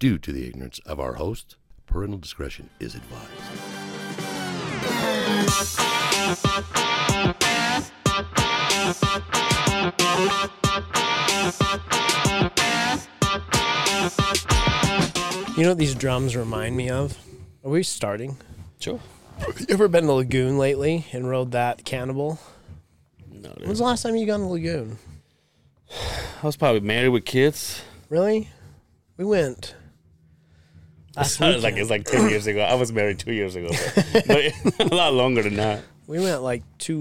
due to the ignorance of our host. Parental discretion is advised. You know what these drums remind me of? Are we starting? Sure. You ever been to Lagoon lately and rode that Cannibal? No, When was the last time you gone to Lagoon? I was probably married with kids. Really? We went. Sounded like it's like ten years ago. I was married two years ago, but, but a lot longer than that. We went like to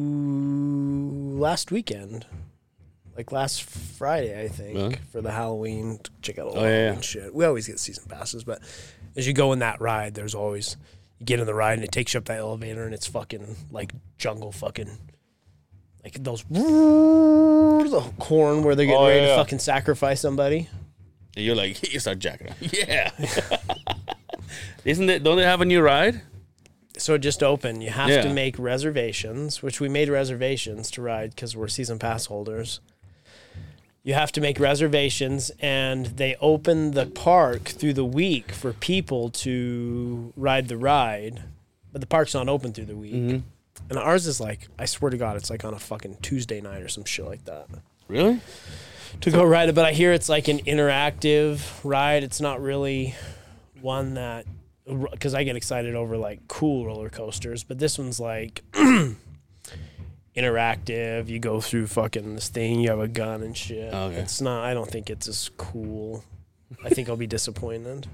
last weekend, like last Friday, I think, Really? for the Halloween. to Check out all the Oh, yeah, Halloween yeah. shit. We always get season passes, but as you go in that ride, there's always you get in the ride and it takes you up that elevator and it's fucking like jungle fucking. Like those the horn where they're getting Oh, ready yeah, to fucking sacrifice somebody. And you're like, you start jacking. up. Yeah. Isn't it? Don't they have a new ride? So it just opened. You have to make reservations, which we made reservations to ride because we're season pass holders. You have to make reservations, and they open the park through the week for people to ride the ride, but the park's not open through the week. Mm-hmm. And ours is like, I swear to God, it's like on a fucking Tuesday night or some shit like that Really? To go ride it. But I hear it's like an interactive ride. It's not really one that because I get excited over like cool roller coasters, but this one's like interactive. You go through fucking this thing. You have a gun and shit. Oh, okay. It's not. I don't think it's as cool. I think I'll be disappointed.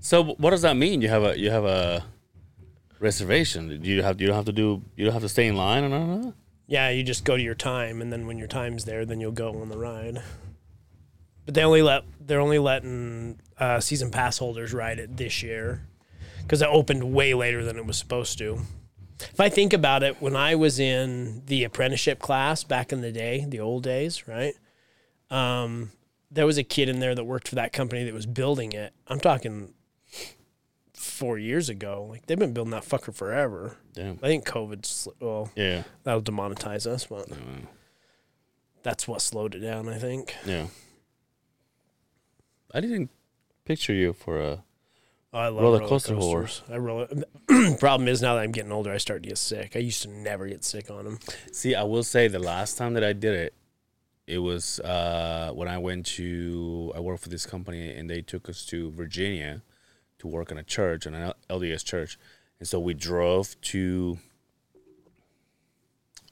So what does that mean? You have a you have a reservation. Do you have you don't have to do you don't have to stay in line or that? Yeah, you just go to your time, and then when your time's there, then you'll go on the ride. But they only let they're only letting uh, season pass holders ride it this year because it opened way later than it was supposed to. If I think about it, when I was in the apprenticeship class back in the day, the old days, right? Um, there was a kid in there that worked for that company that was building it. I'm talking four years ago. Like they've been building that fucker forever. Damn. I think COVID's well, Yeah. that'll demonetize us, but that's what slowed it down. I think. Yeah. I didn't picture you for a. Oh, I love Roller roller, coaster coasters. I roller. Problem is now that I'm getting older, I start to get sick. I used to never get sick on them. See, I will say the last time that I did it, it was uh, when I went to I worked for this company and they took us to Virginia to work in a church, in an LDS church, and so we drove to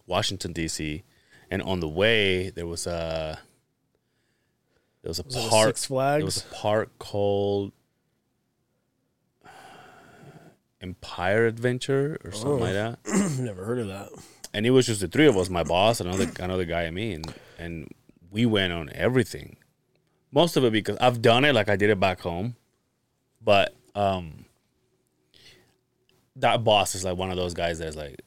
Washington D.C. and on the way there was a there was a Was park. Six Flags? There was a park called Empire Adventure or something Oh. like that never heard of that. and it was just the three of us, my boss, another another guy, and me, and and we went on everything. Most of it because I've done it, like I did it back home, but um, that boss is like one of those guys that's like,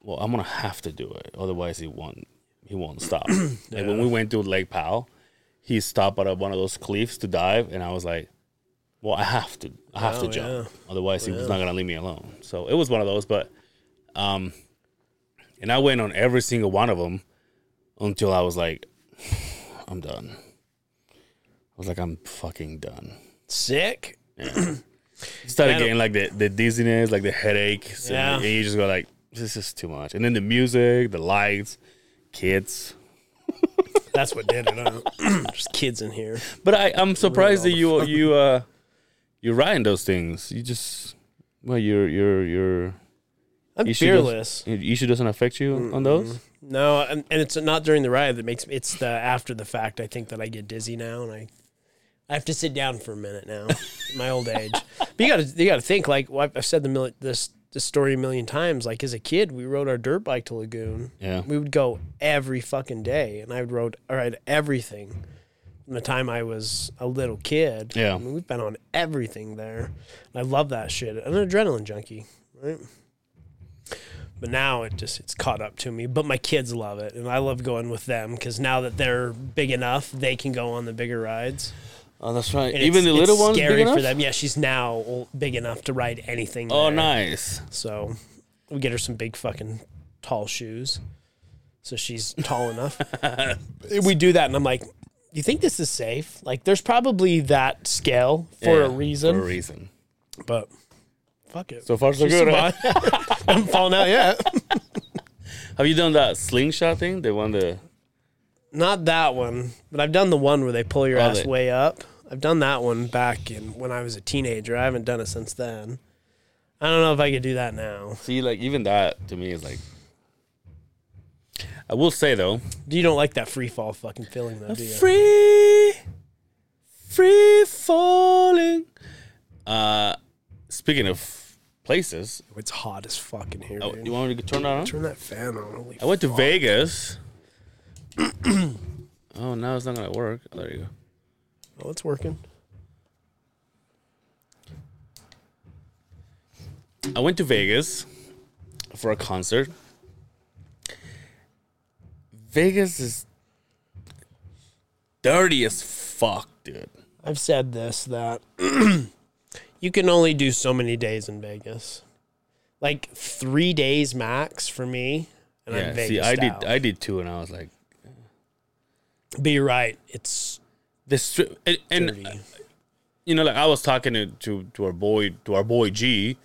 well, I'm gonna have to do it, otherwise he won't he won't stop. Like when we went to Lake Powell, he stopped at one of those cliffs to dive, and I was like, well, I have to, I have Oh, to jump, yeah. otherwise he was not gonna leave me alone. So it was one of those, but um, and I went on every single one of them until I was like, I'm done. I was like, I'm fucking done. Sick. Started getting like the, the dizziness, like the headache. So- Yeah. And you just go like, this is too much. And then the music, the lights, kids. That's what did it. Huh? Just kids in here. But I, I'm surprised that you you uh you're riding those things. You just well you're you're you're I'm issue fearless. Doesn't, issue doesn't affect you on those? No, and, and it's not during the ride that makes it's the after the fact. I think that I get dizzy now, and I I have to sit down for a minute now. my old age, but you got to you got to think like well, I've said the mil- this this story a million times. Like as a kid, we rode our dirt bike to Lagoon. Yeah. we would go every fucking day, and I would rode I ride everything. From the time I was a little kid, Yeah. I mean, we've been on everything there. I love that shit. I'm an adrenaline junkie, right? But now it just it's caught up to me. But my kids love it, and I love going with them because now that they're big enough, they can go on the bigger rides. Oh, that's right. And Even the little ones, scary for them. Yeah, she's now ol- big enough to ride anything. Oh, there. nice. So we get her some big fucking tall shoes, so she's tall enough. we do that, and I'm like, you think this is safe? Like, there's probably that scale for Yeah, a reason, For a reason. but fuck it. So far, so good. survive. I haven't fallen out yet. Have you done that slingshot thing? They want the Not that one, but I've done the one where they pull your Oh, ass way up. I've done that one back in when I was a teenager. I haven't done it since then. I don't know if I could do that now. see like even that to me is like. I will say though, You don't like that free fall fucking feeling though, do you? free, free falling. Uh, speaking of places, It's hot as fucking here. oh, dude. you want me to turn that on? Turn that fan on. Holy I went to. Vegas. oh, now it's not gonna work. Oh, there you go. Oh, it's working. I went to Vegas for a concert. Vegas is dirty as fuck, dude. I've said this that you can only do so many days in Vegas. Like three days max for me. And Yeah, I'm Vegas see, I did. I did two and I was like, Be right. It's the strip, and, and dirty. Uh, you know, like I was talking to, to to our boy, to our boy G,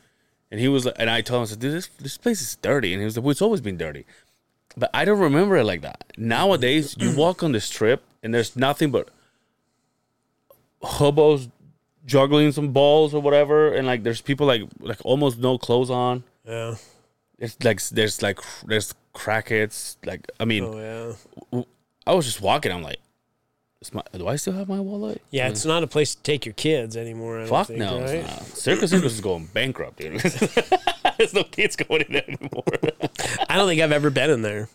and he was, like, and I told him, I said, "Dude, this this place is dirty, and he was like, well, it's always been dirty, but I don't remember it like that. Nowadays, you walk on the strip, and there's nothing but hobos juggling some balls or whatever, and like there's people like like almost no clothes on. yeah. It's like there's like there's crackheads. Like I mean, Oh yeah. I was just walking. I'm like, my, do I still have my wallet? Yeah, it's hmm. not a place to take your kids anymore. I Fuck think, no, right? it's not. Circus Circus is going bankrupt, dude. There's no kids going in there anymore. I don't think I've ever been in there.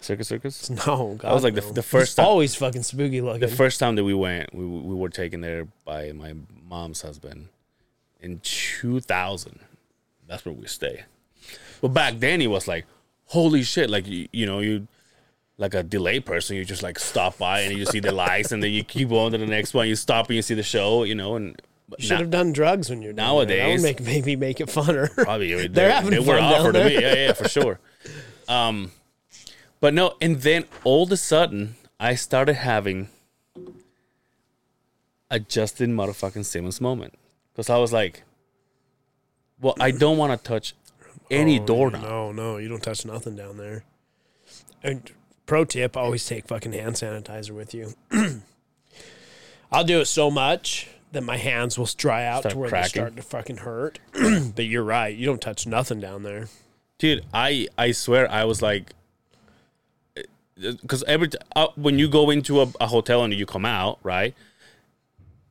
Circus Circus. No, God, That was like the, no. the first It's time. always fucking spooky looking. The first time that we went, we we were taken there by my mom's husband in 2000. That's where we stay. But back then, he was like, "Holy shit!" Like you, you know, you like a delay person, you just like stop by and you see the lights, and then you keep on to the next one. You stop and you see the show, you know, and you should have done drugs when you're there. That Nowadays- would make maybe make it funner. probably they, They're having they were fun offered to me. Yeah, yeah, for sure. Um, but no, and then all of a sudden, I started having a Justin motherfucking Simmons moment because I was like, "Well, I don't want to touch any Oh, doorknob." No, no, you don't touch nothing down there. And pro tip: always take fucking hand sanitizer with you. I'll do it so much that my hands will dry out Start to where cracking. they start to fucking hurt. but you're right; you don't touch nothing down there. dude i i swear i was like because every t- uh, when you go into a, a hotel and you come out right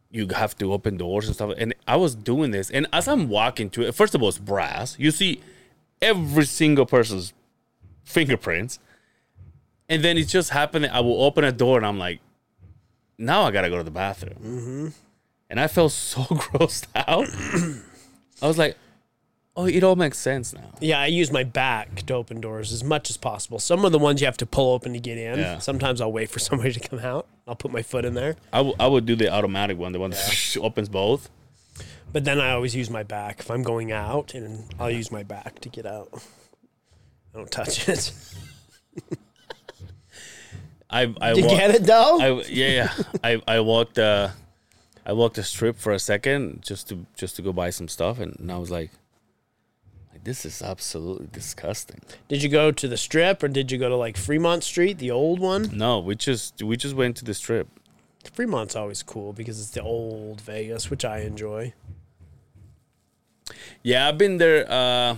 you have to open doors and stuff and i was doing this and as i'm walking to it first of all it's brass you see every single person's fingerprints and then it just happened that i will open a door and i'm like now i gotta go to the bathroom Mm-hmm. and i felt so grossed out i was like oh it all makes sense now Yeah, I use my back to open doors as much as possible. Some of the ones you have to pull open to get in. Yeah. Sometimes I'll wait for somebody to come out. I'll put my foot in there. I, w- I would do the automatic one, the one that opens both. But then I always use my back if I'm going out, and I'll use my back to get out. I don't touch it. I I Did you wa- get it though? I yeah yeah. I I walked uh I walked a strip for a second just to just to go buy some stuff, and, and I was like, like this is absolutely disgusting. did you go to the strip or did you go to like Fremont Street, the old one? No, we just we just went to the strip. Fremont's always cool because it's the old Vegas, which I enjoy. Yeah, I've been there uh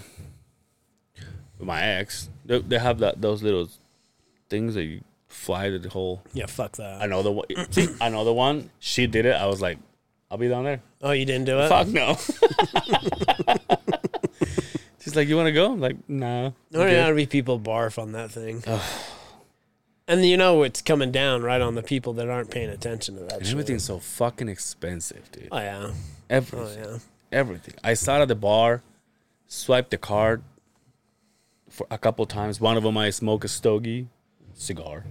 with my ex. They, they have that those little things that you fly the whole. Yeah, fuck that. I know the one. See, I know the one. She did it. I was like, I'll be down there. oh, you didn't do it? Fuck no. She's like, you want to go? I'm like, no. There Okay. ought to be people barf on that thing. and you know it's coming down right on the people that aren't paying attention to that shit. everything's so fucking expensive, dude. Oh yeah. Oh Everything. yeah. Everything. I sat at the bar, swiped the card for a couple times. One of them, I smoked a stogie cigar.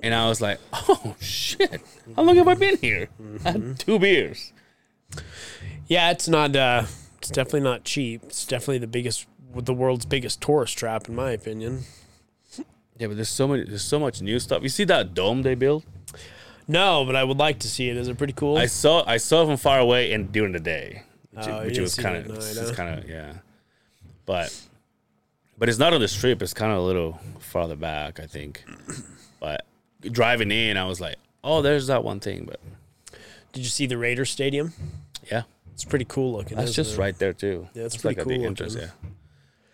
And I was like, oh, shit. How long have I been here? I had two beers. Yeah, it's not. uh It's definitely not cheap. It's definitely the biggest, the world's biggest tourist trap, in my opinion. Yeah, but there's so many. There's so much new stuff. You see that dome they built? No, but I would like to see it. Is it pretty cool? I saw. I saw it from far away and during the day, which, Oh, which didn't was kind of. It's kind of yeah, but but it's not on the strip. It's kind of a little farther back, I think. But driving in, I was like, oh, there's that one thing. But Did you see the Raiders Stadium? yeah, It's pretty cool looking. that's isn't just it? right there too. Yeah, it's pretty cool entrance. looking. Yeah,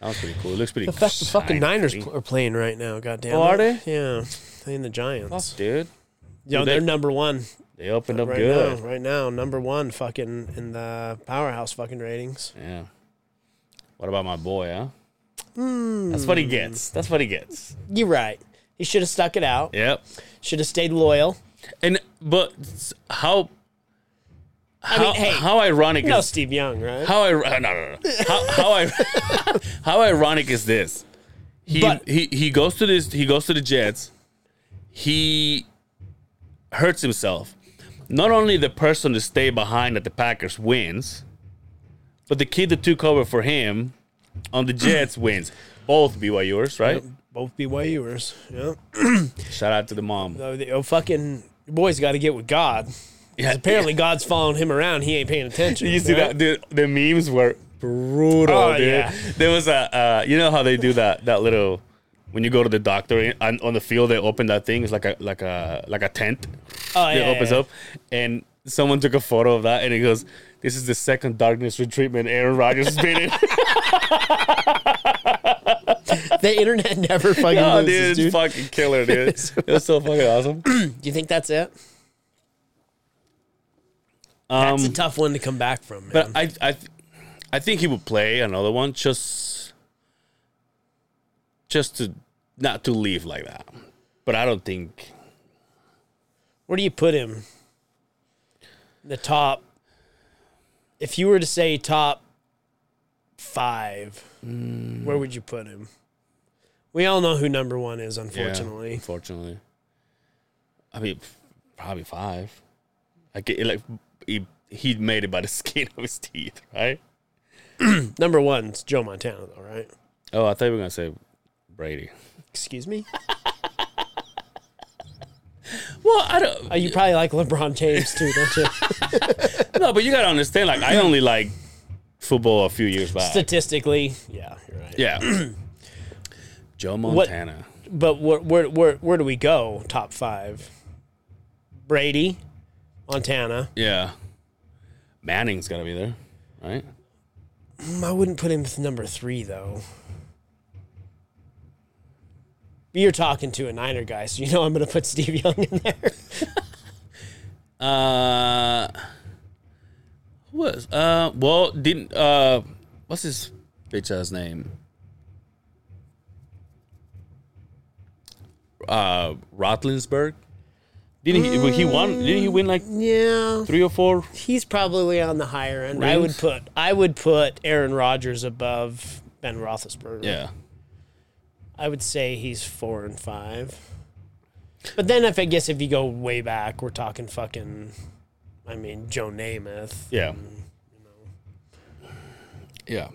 that was pretty cool. It looks pretty. The, fuck, the fucking shiny. Niners pl- are playing right now. Goddamn. Oh, are it. they? Yeah, playing the Giants. Dude. Yo, they- they're number one They opened up right good. now. Right now, number one, fucking in the powerhouse fucking ratings. Yeah. What about my boy, huh? Hmm. That's what he gets. That's what he gets. You're right. He should have stuck it out. Yep. Should have stayed loyal. And but s- how I how, mean, hey, how ironic no is Steve Young, right? how ir- uh, no no no how how, I, how ironic is this? He But- he he goes to this he goes to the Jets. He hurts himself. Not only the person to stay behind that the Packers wins, but the kid that took over for him on the Jets wins. Both BYUers, right? Both BYUers. Yeah. Shout out to the mom. Oh, the, oh fucking your boy's got to get with God. Yeah, Apparently, God's following him around. He ain't paying attention. You see right? that? The, the memes were brutal, Oh, dude. yeah. There was a, uh, you know how they do that, that little, when you go to the doctor on, on the field, they open that thing. It's like a, like a, like a tent. Oh, yeah. it yeah, opens yeah. up, and someone took a photo of that, and it goes, "This is the second darkness retreatment Aaron Rodgers has been in." The internet never fucking oh, loses, dude, it's dude. fucking killer, dude. it was so fucking awesome. Do you think that's it? That's a Um, tough one to come back from, man. But I, I, I think he would play another one just, just to not to leave like that. But I don't think. Where do you put him? The top. If you were to say top five, Mm. where would you put him? We all know who number one is, Yeah, unfortunately. unfortunately. I mean, probably five. Like, it, like he he made it by the skin of his teeth, right? Number one's Joe Montana, though, right? Oh, I thought you were gonna say Brady. Excuse me. Well, I don't. Oh, you probably like LeBron James too, don't you? no, but you gotta understand. Like, I only like football a few years back. Statistically, yeah, you're right. yeah. Joe Montana. But where, where where where do we go? Top five. Brady, Montana. Yeah. Manning's gotta be there, right? Mm, I wouldn't put him with number three though. You're talking to a Niner guy, so you know I'm going to put Steve Young in there. Uh, who was? Uh, well, didn't uh, what's his bitch ass name? Uh, Rotlinsberg. Didn't he? He won. Didn't he win like yeah, three or four? he's probably on the higher end. I would Rings? put I would put Aaron Rodgers above Ben Roethlisberger. Yeah. I would say he's four and five. But then, if I guess if you go way back, we're talking fucking. I mean, Joe Namath. Yeah. Yeah.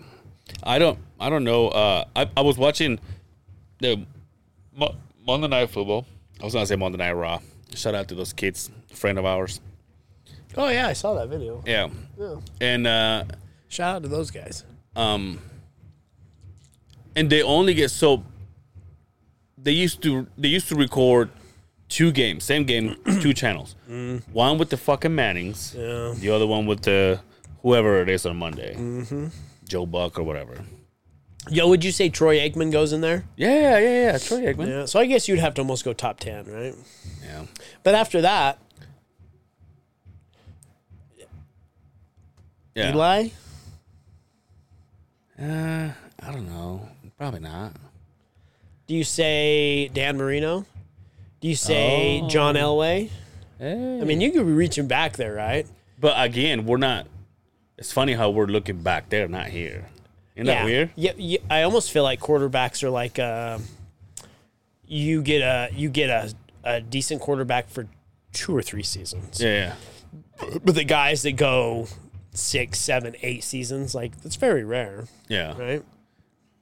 I don't. I don't know. Uh, I I was watching the Mo- Monday Night Football. I was gonna say Monday Night Raw. Shout out to those kids, friend of ours. Oh yeah, I saw that video. Yeah. Yeah. And uh, Shout out to those guys. um, and they only get so. They used to they used to record two games, same game, two channels. One with the fucking Mannings, Yeah. the other one with the whoever it is on Monday, mm-hmm. Joe Buck or whatever. Yo, would you say Troy Aikman goes in there? Yeah, yeah, yeah. Troy Aikman. Yeah. So I guess you'd have to almost go top ten, right? Yeah. But after that, Yeah. Eli. Uh, I don't know. Probably not. Do you say Dan Marino? Do you say Oh. John Elway? Hey. I mean, you could be reaching back there, right? but again, we're not. It's funny how we're looking back there, not here. Isn't that weird? Yeah, yeah, I almost feel like quarterbacks are like uh, you get a you get a, a decent quarterback for two or three seasons. Yeah, yeah, But the guys that go six, seven, eight seasons, like that's very rare, yeah. right?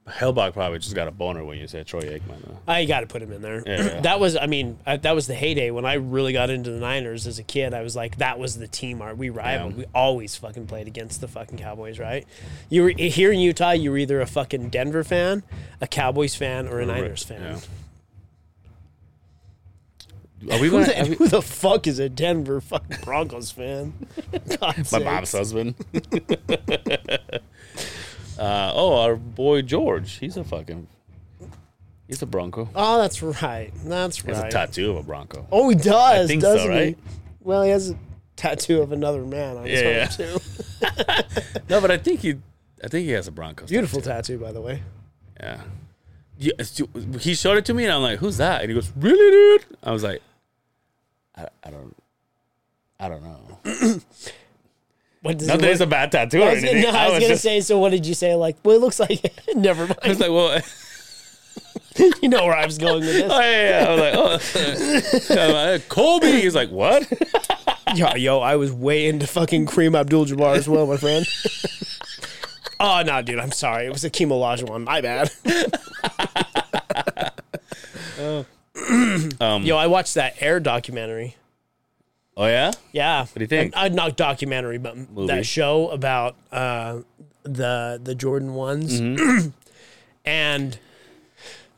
Hellbach probably just got a boner when you said Troy Aikman. Though. I got to put him in there. Yeah. that was, I mean, I, that was the heyday when I really got into the Niners as a kid. I was like, that was the team. Our we rivaled. Yeah. We always fucking played against the fucking Cowboys, right? You were here in Utah. You were either a fucking Denver fan, a Cowboys fan, or a Niners fan. Yeah. Are we Who, gonna? the, who the fuck is a Denver fucking Broncos fan? My mom's husband. uh, oh, our boy George. He's a fucking. He's a Bronco. Oh, that's right. That's right. He has a tattoo of a Bronco. Oh, he does, I think so, doesn't right? he? Well, he has a tattoo of another man on his Yeah, arm too. No, but I think he. I think he has a Bronco. Beautiful tattoo, by the way. Yeah. Yeah, it's- he showed it to me, and I'm like, "Who's that?" And he goes, "Really, dude?" I was like, "I, I don't, I don't know." What does Not it that look- it's a bad tattoo or I was, anything. no, I was, gonna just, say. So, what did you say? Like, well, it looks like. never I was mind. like, "Well." you know where I was going with this. Oh, yeah, yeah. I was like, "Oh, like, Kobe." He's like, "What?" Yo, yo, I was way into fucking Kareem Abdul-Jabbar as well, my friend. oh no, dude, I'm sorry. It was a Akeem one. My bad. Um, Yo, I watched that Air documentary. Oh yeah. Yeah. What do you think? Uh, not documentary, but Movie. that show about uh, the the Jordan ones. Mm-hmm. and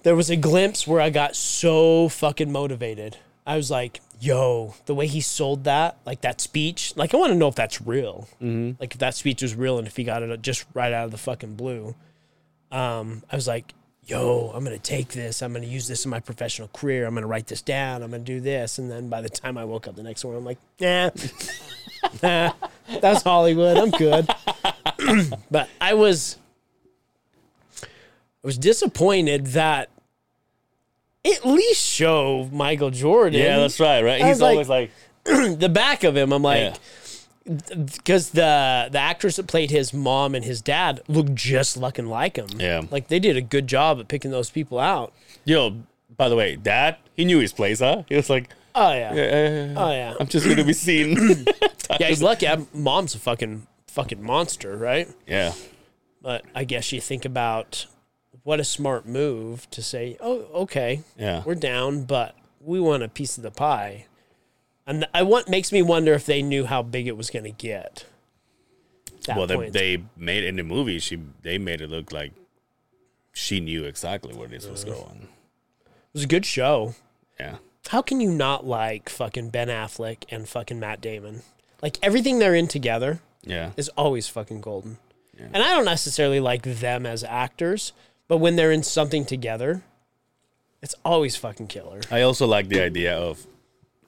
there was a glimpse where I got so fucking motivated. I was like, yo, the way he sold that, like that speech, like I want to know if that's real. Mm-hmm. Like if that speech was real and if he got it just right out of the fucking blue. Um, I was like, yo, I'm gonna take this. I'm gonna use this in my professional career. I'm gonna write this down. I'm gonna do this. And then by the time I woke up the next morning, I'm like, nah, nah, that's Hollywood. I'm good. but I was, I was disappointed that at least show Michael Jordan. Yeah, that's right. Right. I He's was like- always like, the back of him. I'm like, yeah. Because the the actress that played his mom and his dad looked just looking like him. Yeah. like they did a good job at picking those people out. Yo, by the way, Dad, he knew his place, huh? He was like, Oh yeah, uh, oh yeah, I'm just gonna be seen. yeah. He's lucky. I'm, mom's a fucking fucking monster, right? yeah. But I guess you think about what a smart move to say, oh, okay, Yeah. we're down, but we want a piece of the pie. And I want makes me wonder if they knew how big it was going to get. Well, they, they made in the movie. She they made it look like she knew exactly where this was going. it was a good show. Yeah. How can you not like fucking Ben Affleck and fucking Matt Damon? Like everything they're in together Yeah. is always fucking golden. Yeah. And I don't necessarily like them as actors, but when they're in something together, it's always fucking killer. I also like the idea of,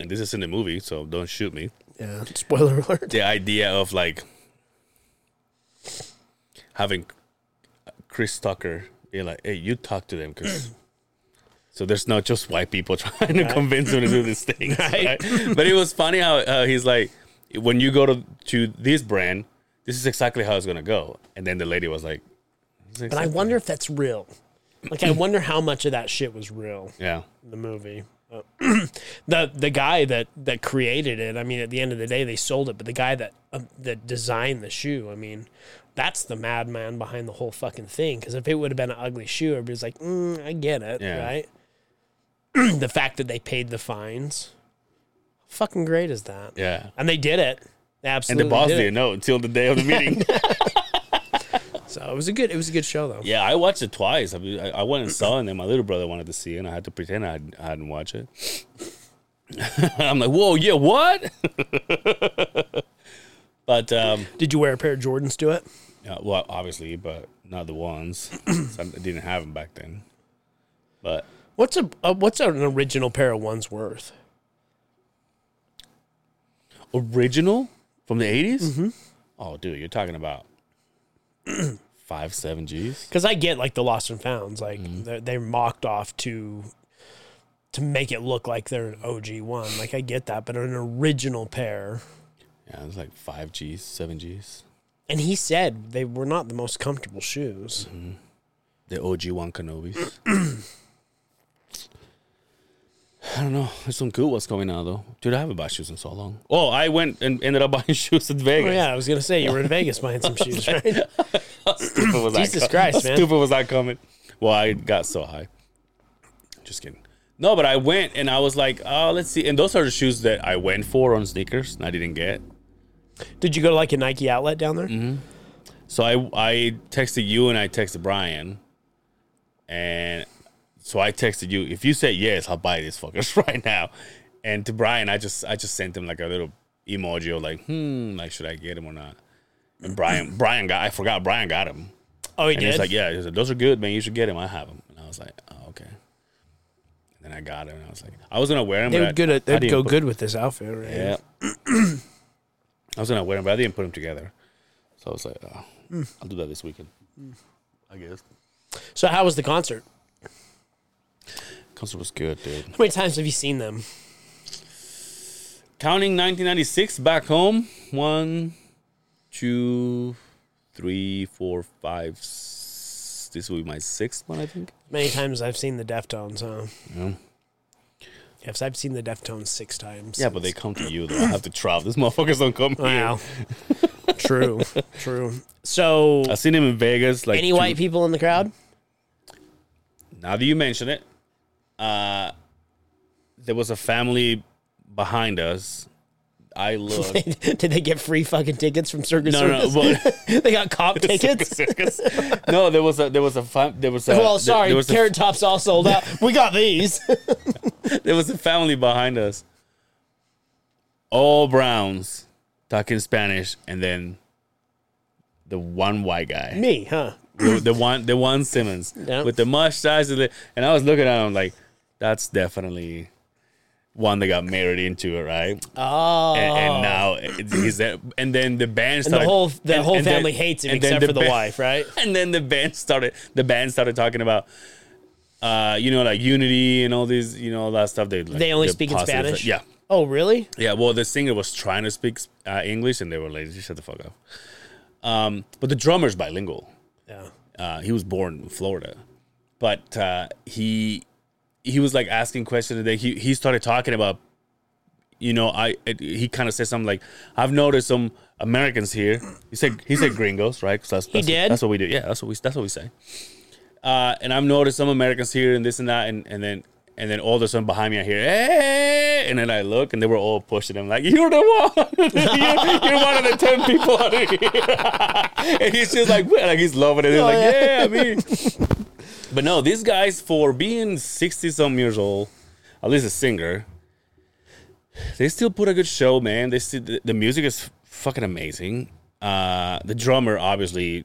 and this is in the movie, so don't shoot me. Yeah. Spoiler alert. The idea of like having Chris Tucker be like, "Hey, you talk to them," because so there's not just white people trying to convince him to do this thing. Right. Right? But it was funny how uh, he's like, when you go to to this brand, this is exactly how it's gonna go. And then the lady was like, But I wonder if that's real. Like I wonder how much of that shit was real "Yeah, in the movie. Uh, the the guy that that created it, I mean, at the end of the day, they sold it. But the guy that um, that designed the shoe, I mean, that's the madman behind the whole fucking thing. Because if it would have been an ugly shoe, everybody's like, mm, I get it, Yeah. right? the fact that they paid the fines, fucking great is that? yeah." And they did it. They And the boss did didn't it. know until the day of the meeting. So it was a good. It was a good show though. yeah, I watched it twice. I, mean, I, I went and saw it, and then my little brother wanted to see it, and I had to pretend I, I hadn't watched it. I'm like, whoa, yeah, what? but um, Did you wear a pair of Jordans to it? yeah, well, obviously, but not the ones. So I didn't have them back then. But What's a, a what's an original pair of ones worth? original from the 80s? Oh, dude, you're talking about five, seven G's. Because I get like the lost and founds, like mm-hmm. they're, they're mocked off to to make it look like they're an OG one. Like I get that, but an original pair. Yeah, it was like five G's, seven G's. And he said they were not the most comfortable shoes. Mm-hmm. The OG one Kenobis. I don't know. There's some cool what's going on though. Dude, I haven't bought shoes in so long. Oh, I went and ended up buying shoes in Vegas. Oh yeah, I was gonna say you were in Vegas buying some shoes, right? Stupid was that Jesus co- Christ, man. stupid was that coming? Well, I got so high. Just kidding. No, but I went and I was like, oh, let's see. And those are the shoes that I went for on sneakers and I didn't get. Did you go to like a Nike outlet down there? Mm-hmm. So I I texted you and I texted Brian, and so I texted you. If you say yes, I'll buy these fuckers right now. And to Brian, I just I just sent him like a little emoji of like, hmm, like should I get him or not? And Brian Brian got I forgot Brian got him. Oh, he And did. he's like, yeah, he said, those are good, man. You should get him. I have them. And I was like, oh, okay. And then I got him. and I was like, I was gonna wear them. They would good. I- At, they'd go put- good with this outfit, right? Yeah. I was gonna wear them, but I didn't put them together. So I was like, oh, Hmm. I'll do that this weekend. I guess. So how was the concert? Concert was good, dude. How many times have you seen them? Counting 1996 back home. One, two, three, four, five. s- This will be my sixth one, I think. Many times I've seen the Deftones. Huh? Yeah. Yes, I've seen the Deftones six times. Yeah, but they come to you though. I have to travel. These motherfuckers don't come here. Wow. true. True. So, I've seen him in Vegas. Like any two- white people in the crowd? Now that you mention it, uh, there was a family behind us. I looked. Did they get free fucking tickets from Circus no, no, Circus? but they got cop tickets. no, there was a there was a fam- there was a well, sorry, there a, Carrot Tops all sold out. We got these. there was a family behind us. All Browns talking Spanish, and then the one white guy, Me, huh? the, the one the one Simmons Yeah. with the mustache, and I was looking at him like, that's definitely one that got married into it, right? Oh, and, and now he's there. And then the band and started. the whole the and- whole and then- family hates him and then except for the band- wife, right? And then the band started. The band started talking about, uh, you know, like unity and all these, you know, all that stuff. They like, They only the speak in Spanish? Yeah, Oh, really? yeah. Well, the singer was trying to speak uh, English, and they were like, "Just shut the fuck up." Um, but the drummer's bilingual. Yeah. Uh, he was born in Florida, but uh, he he was like asking questions today. He he started talking about, you know, I it, he kind of said something like, "I've noticed some Americans here." He said he said gringos, right? 'Cause that's, that's did? What, that's what we do. Yeah, that's what we that's what we say. Uh, and I've noticed some Americans here and this and that, and, and then and then all of a sudden behind me I hear, "Hey!" And then I look, and they were all pushing him like, "You're the one. you're, you're one of the ten people out here." and he's just like, like he's loving it. He's like, "Yeah, me." But no, these guys for being sixty some years old, at least a singer, they still put a good show, man. They still, the, music is fucking amazing. Uh, the drummer obviously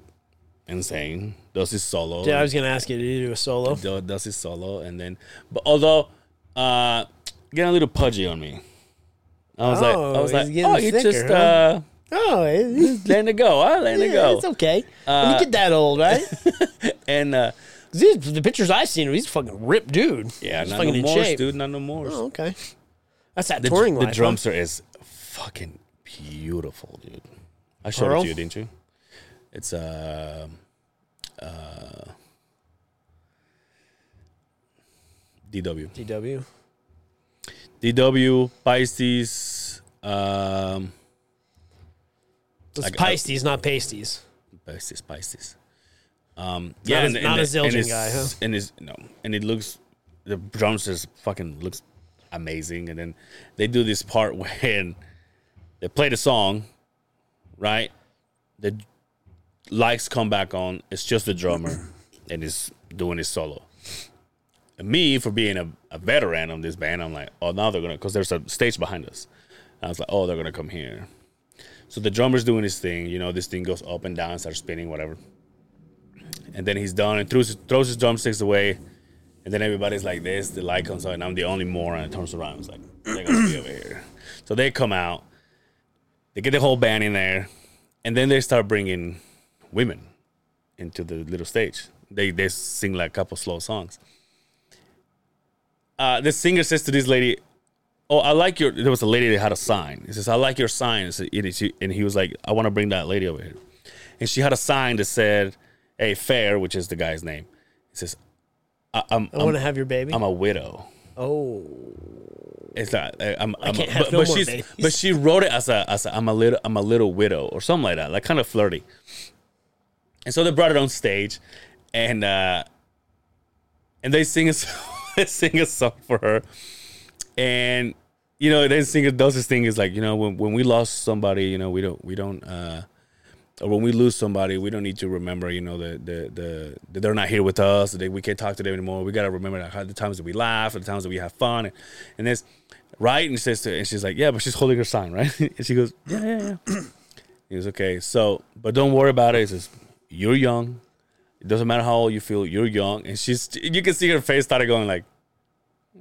insane. Does his solo. Yeah, I was gonna ask you, did you do a solo? does his solo, and then but although uh, getting a little pudgy on me. I was like, I Oh, was he's like, oh, you just huh? uh, Oh, it, letting it go, huh? Letting it go. it's okay. when Uh, you get that old, right? And uh, these- the pictures I've seen, he's a fucking ripped dude. yeah, he's not fucking no more, shape. dude. Not no more. Oh, okay. That's that the, touring the life. drum huh? is fucking beautiful, dude. I showed Pearl? it to you, didn't you? It's uh, uh, DW. DW. DW, Pisces, um, It's Like, I- pasties, not pasties. Pisces, Pisces. Um, Not a- not a the- Zildjian his- guy, huh? And his no, and it looks the drums just fucking looks amazing. And then they do this part when they play the song, right? The lights come back on. It's just the drummer, and he's doing his solo. And me, for being a, a veteran of this band, I'm like, oh, now they're gonna, because there's a stage behind us. I was like, oh, they're gonna come here. So the drummer's doing his thing, you know, this thing goes up and down, starts spinning, whatever. And then he's done and throws, throws his drumsticks away. And then everybody's like this, the light comes on, and I'm the only moron. And turns around, it's like, they're gonna be over here. So they come out, they get the whole band in there, and then they start bringing women into the little stage. They they sing like a couple slow songs. Uh, the singer says to this lady, "Oh, I like your." There was a lady that had a sign. He says, "I like your sign," and he was like, "I want to bring that lady over here." And she had a sign that said, "Hey, Fair," which is the guy's name. He says, I, "I'm I want to have your baby. I'm a widow." Oh, It's not. I, I'm, I'm have but, no but more she's babies. but she wrote it as a as a I'm a little I'm a little widow or something like that, like kind of flirty. And so they brought it on stage, and uh and they sing a s- they sing a song for her, and you know they sing it. Does this thing is like you know when when we lost somebody, you know we don't we don't. uh or when we lose somebody, we don't need to remember, you know, the the the they're not here with us. That we can't talk to them anymore. We gotta remember the times that we laugh, the times that we have fun, and, and this, right? And says, and she's like, yeah, but she's holding her sign, right? And she goes, yeah, yeah, yeah. he goes, okay, so, but don't worry about it. He says, you're young. It doesn't matter how old you feel. You're young, and she's. You can see her face started going like,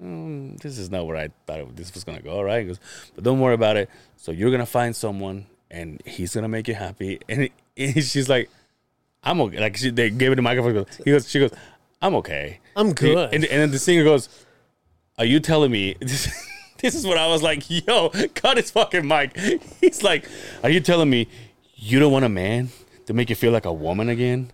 "Mm, this is not where I thought this was gonna go. Right? He goes, but don't worry about it. So you're gonna find someone, and he's gonna make you happy. And, it, and she's like, I'm okay. Like she, they gave it the microphone. He goes, she goes, I'm okay. I'm good. and, and then the singer goes, Are you telling me? This, this is what I was like, Yo, cut his fucking mic. He's like, Are you telling me you don't want a man to make you feel like a woman again?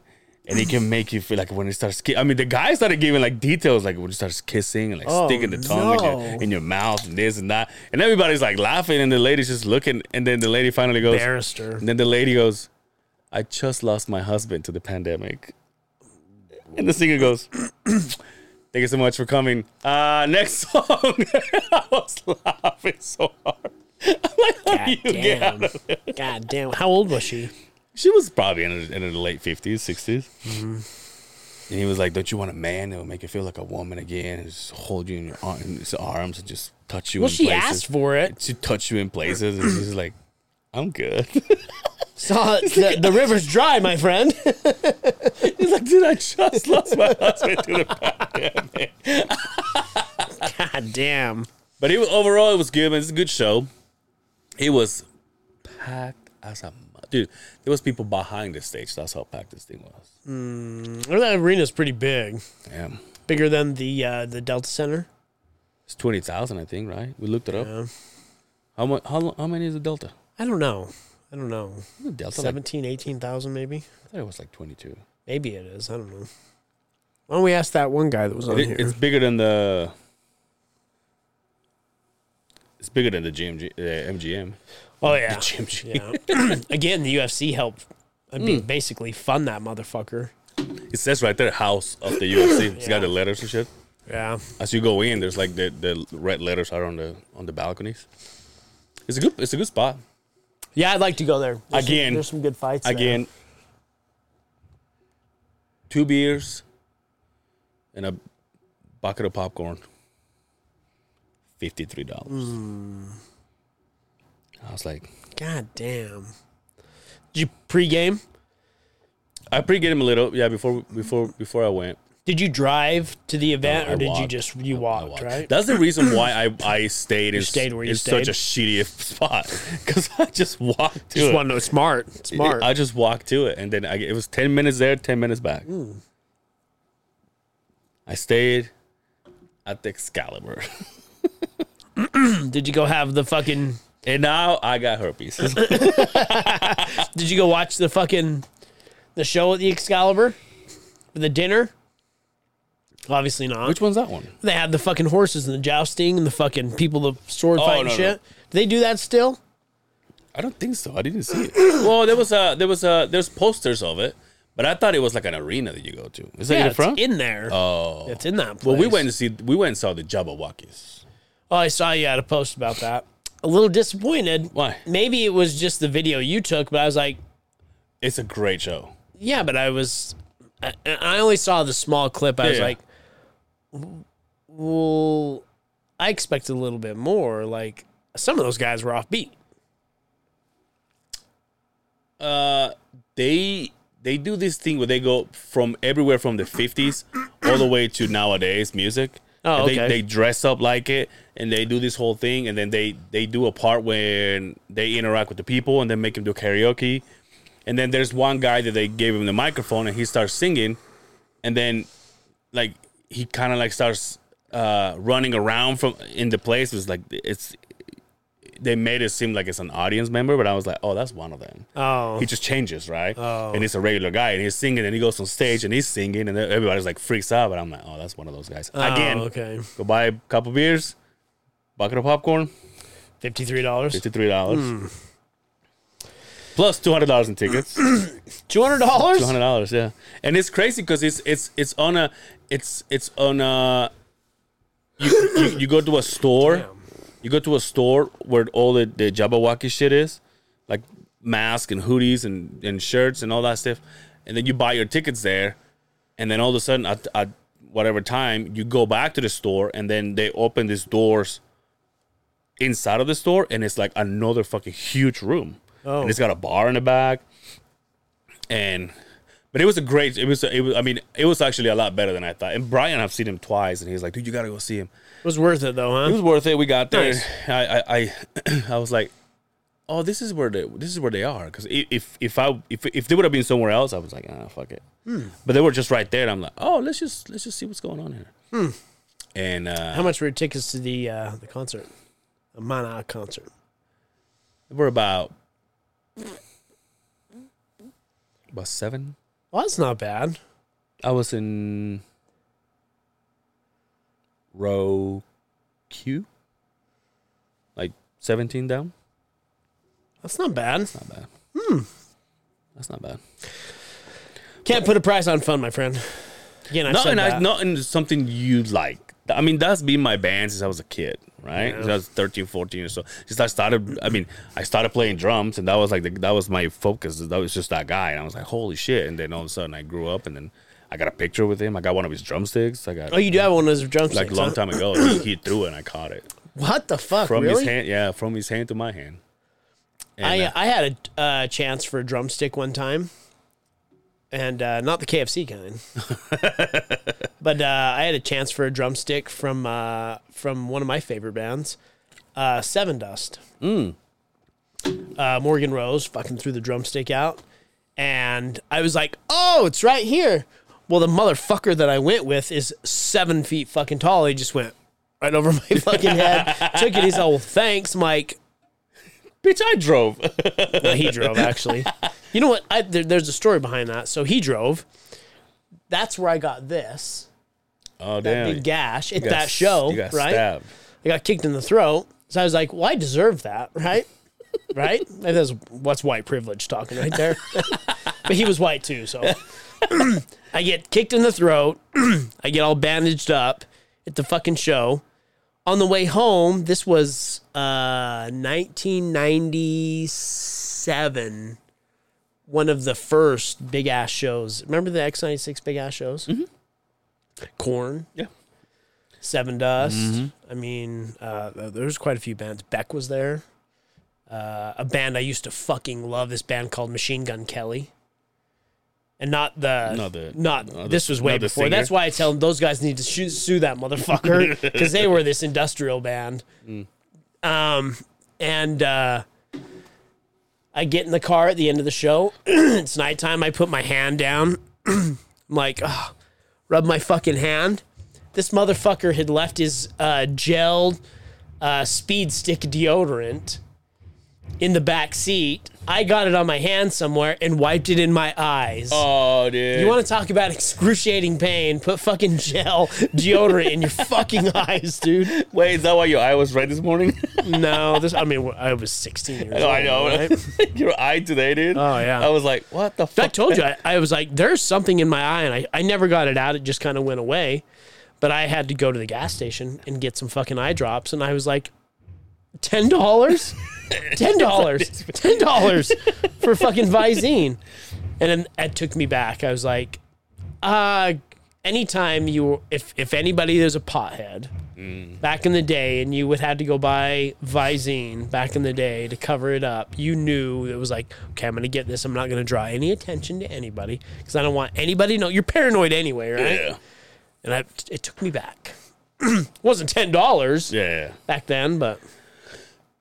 And it can make you feel like when it starts. Ki- I mean, the guy started giving like details, like when it starts kissing and like Oh, sticking the tongue in, your, in your mouth and this and that, and everybody's like laughing, and the lady's just looking, and then the lady finally goes, barrister. and then the lady goes, I just lost my husband to the pandemic. And the singer goes, Thank you so much for coming. Uh, next song. I was laughing so hard. I'm like, how God you get out damn. God damn. How old was she? She was probably in her, in her late 50s, 60s. Mm-hmm. And he was like, Don't you want a man that will make you feel like a woman again? And just hold you in, your in his arms and just touch you Well, in she places. asked for it. She touch you in places. And she's like, I'm good. Saw the, the river's dry, my friend. He's like, Dude, I just lost my husband to the pandemic. God damn. But it was, overall, it was good. Man. It's a good show. It was packed as a dude. There was people behind the stage. That's how packed this thing was. Well, that arena's pretty big. Yeah, Bigger than the uh, the Delta Center. it's twenty thousand, I think. Right? We looked it up. Yeah. How much? How, how many is the Delta? I don't know. I don't know. The Delta. Like, 17, 18,000 maybe? I thought it was like twenty-two. Maybe it is. I don't know. Why don't we ask that one guy that was on It- here? it's bigger than the. It's bigger than the GMG, uh, MGM. Oh, yeah. GMG. yeah. Again, the UFC helped I mean, mm. basically fund that motherfucker. It says right there, House of the UFC. It's got the letters and shit. Yeah. As you go in, there's like the, the red letters are on the on the balconies. It's a good it's a good spot. Yeah, I'd like to go there. There's some- Again. there's some good fights. there. Again, two beers and a bucket of popcorn. Fifty three dollars. Mm. I was like, God damn. Did you pregame? I pre-get him a little, yeah, before before before I went. Did you drive to the event, I or did you just you I walked, walked. right? That's the reason why I I stayed in, stayed where you in such a shitty spot because I just walked to just it. want to smart, smart. I just walked to it, and then I, it was ten minutes there, ten minutes back. Hmm. I stayed at the Excalibur, Did you go have the fucking? And now I got herpes. Did you go watch the fucking the show at the Excalibur for the dinner? Obviously not. Which one's that one? They had the fucking horses and the jousting and the fucking people, the sword Oh, fighting no, no. shit. Do they do that still? I don't think so. I didn't see it. well, there was a there was a there's posters of it, but I thought it was like an arena that you go to. Is that in Yeah, the it's front? in there. oh, it's in that place. well, we went to see we went and saw the Jabbawockees. Oh, I saw you had a post about that. A little disappointed. Why? Maybe it was just the video you took, but I was like, It's a great show. yeah, but I was, I, I only saw the small clip. I was Yeah. like, well, I expected a little bit more. Like some of those guys were offbeat. uh they they do this thing where they go from everywhere from the 50s all the way to nowadays music Oh, And they, they dress up like it and they do this whole thing and then they they do a part when they interact with the people and then make them do karaoke. And then there's one guy that they gave him the microphone and he starts singing and then like he kind of like starts uh running around from in the place. It's like it's they made it seem like it's an audience member, but I was like, oh, that's one of them. Oh, He just changes, right? Oh. And he's a regular guy, and he's singing, and he goes on stage, and he's singing, and everybody's like freaks out. But I'm like, oh, that's one of those guys. Again, Oh, okay. go buy a couple beers, bucket of popcorn, Fifty three dollars. fifty three dollars, Hmm. plus two hundred dollars in tickets. Two hundred dollars. Two hundred dollars, yeah. And it's crazy because it's it's it's on a it's it's on a you you, you go to a store, Damn. You go to a store where all the the Jabberwocky shit is, like masks and hoodies and and shirts and all that stuff, and then you buy your tickets there, and then all of a sudden at, at whatever time you go back to the store and then they open these doors inside of the store and it's like another fucking huge room. Oh. And it's got a bar in the back and but it was a great it was it was I mean it was actually a lot better than I thought. And Brian I've seen him twice and he's like, dude, you gotta go see him. It was worth it though, huh? It was worth it. We got there. Nice. I, I I I was like, oh, this is where they this is where they are. Because if if I if if they would have been somewhere else, I was like, ah, fuck it. But they were just right there. And I'm like, oh, let's just let's just see what's going on here. And uh, How much were your tickets to the uh, the concert? A Mana concert. We're about about seven. Well, that's not bad. I was in row Q, like seventeen down. That's not bad. Not bad. Hmm. That's not bad. Can't put a price on fun, my friend. Again, I Not said in, that. not in something you like. I mean, that's been my band since I was a kid, right? Yeah. I was 13, 14 or so. Just I started, I mean, I started playing drums and that was like, the, that was my focus. That was just that guy. And I was like, holy shit. And then all of a sudden I grew up and then I got a picture with him. I got one of his drumsticks. I got, Oh, you do have one of his drumsticks? like a long huh? time ago, he, he threw it and I caught it. What the fuck? From really? his hand, yeah, from his hand to my hand. And, I uh, I had a uh, chance for a drumstick one time, and uh, not the KFC kind, but uh, I had a chance for a drumstick from uh, from one of my favorite bands, uh, Sevendust. Mm. Uh, Morgan Rose fucking threw the drumstick out, and I was like, "Oh, it's right here." Well, the motherfucker that I went with is seven feet fucking tall. He just went right over my fucking head, took it. He's all, "Thanks, Mike." bitch, I drove. No, he drove actually. You know what? I, there, there's a story behind that. So he drove. That's where I got this oh, that damn. big gash at got that show, You got right? stabbed. I got kicked in the throat. So I was like, "Well, I deserve that, right? right? And that's what's white privilege talking right there." but he was white too, so I get kicked in the throat. I get all bandaged up at the fucking show. On the way home, this was uh 1997 one of the first big ass shows. Remember the X96 big ass shows? Mm-hmm. Korn. Yeah. Sevendust. Mm-hmm. I mean, uh, there was quite a few bands. Beck was there. Uh, a band I used to fucking love. This band called Machine Gun Kelly. And not the, Not the- not this was way before. That's why I tell them those guys need to sue, sue that motherfucker because they were this industrial band. Mm. Um, and uh, I get in the car at the end of the show. it's nighttime. I put my hand down. I'm like, "Ugh," rub my fucking hand. This motherfucker had left his uh, gel uh, speed stick deodorant in the back seat. I got it on my hand somewhere and wiped it in my eyes. Oh, dude. You want to talk about excruciating pain? Put fucking gel deodorant in your fucking eyes, dude. Wait, is that why your eye was red this morning? No, this. I mean, I was 16 years oh, old. I know. right? your eye today, dude. Oh, yeah. I was like, what the fuck? I told you, I, I was like, there's something in my eye, and I, I never got it out. It just kind of went away. But I had to go to the gas station and get some fucking eye drops, and I was like, ten dollars, ten dollars, ten dollars for fucking Visine, and then it took me back. I was like, uh, anytime you, if if anybody is a pothead, back in the day, and you would have to go buy Visine back in the day to cover it up, you knew it was like, okay, I'm gonna get this. I'm not gonna draw any attention to anybody because I don't want anybody to know. You're paranoid anyway, right? Yeah. And I, it took me back. it wasn't ten dollars Yeah. back then, but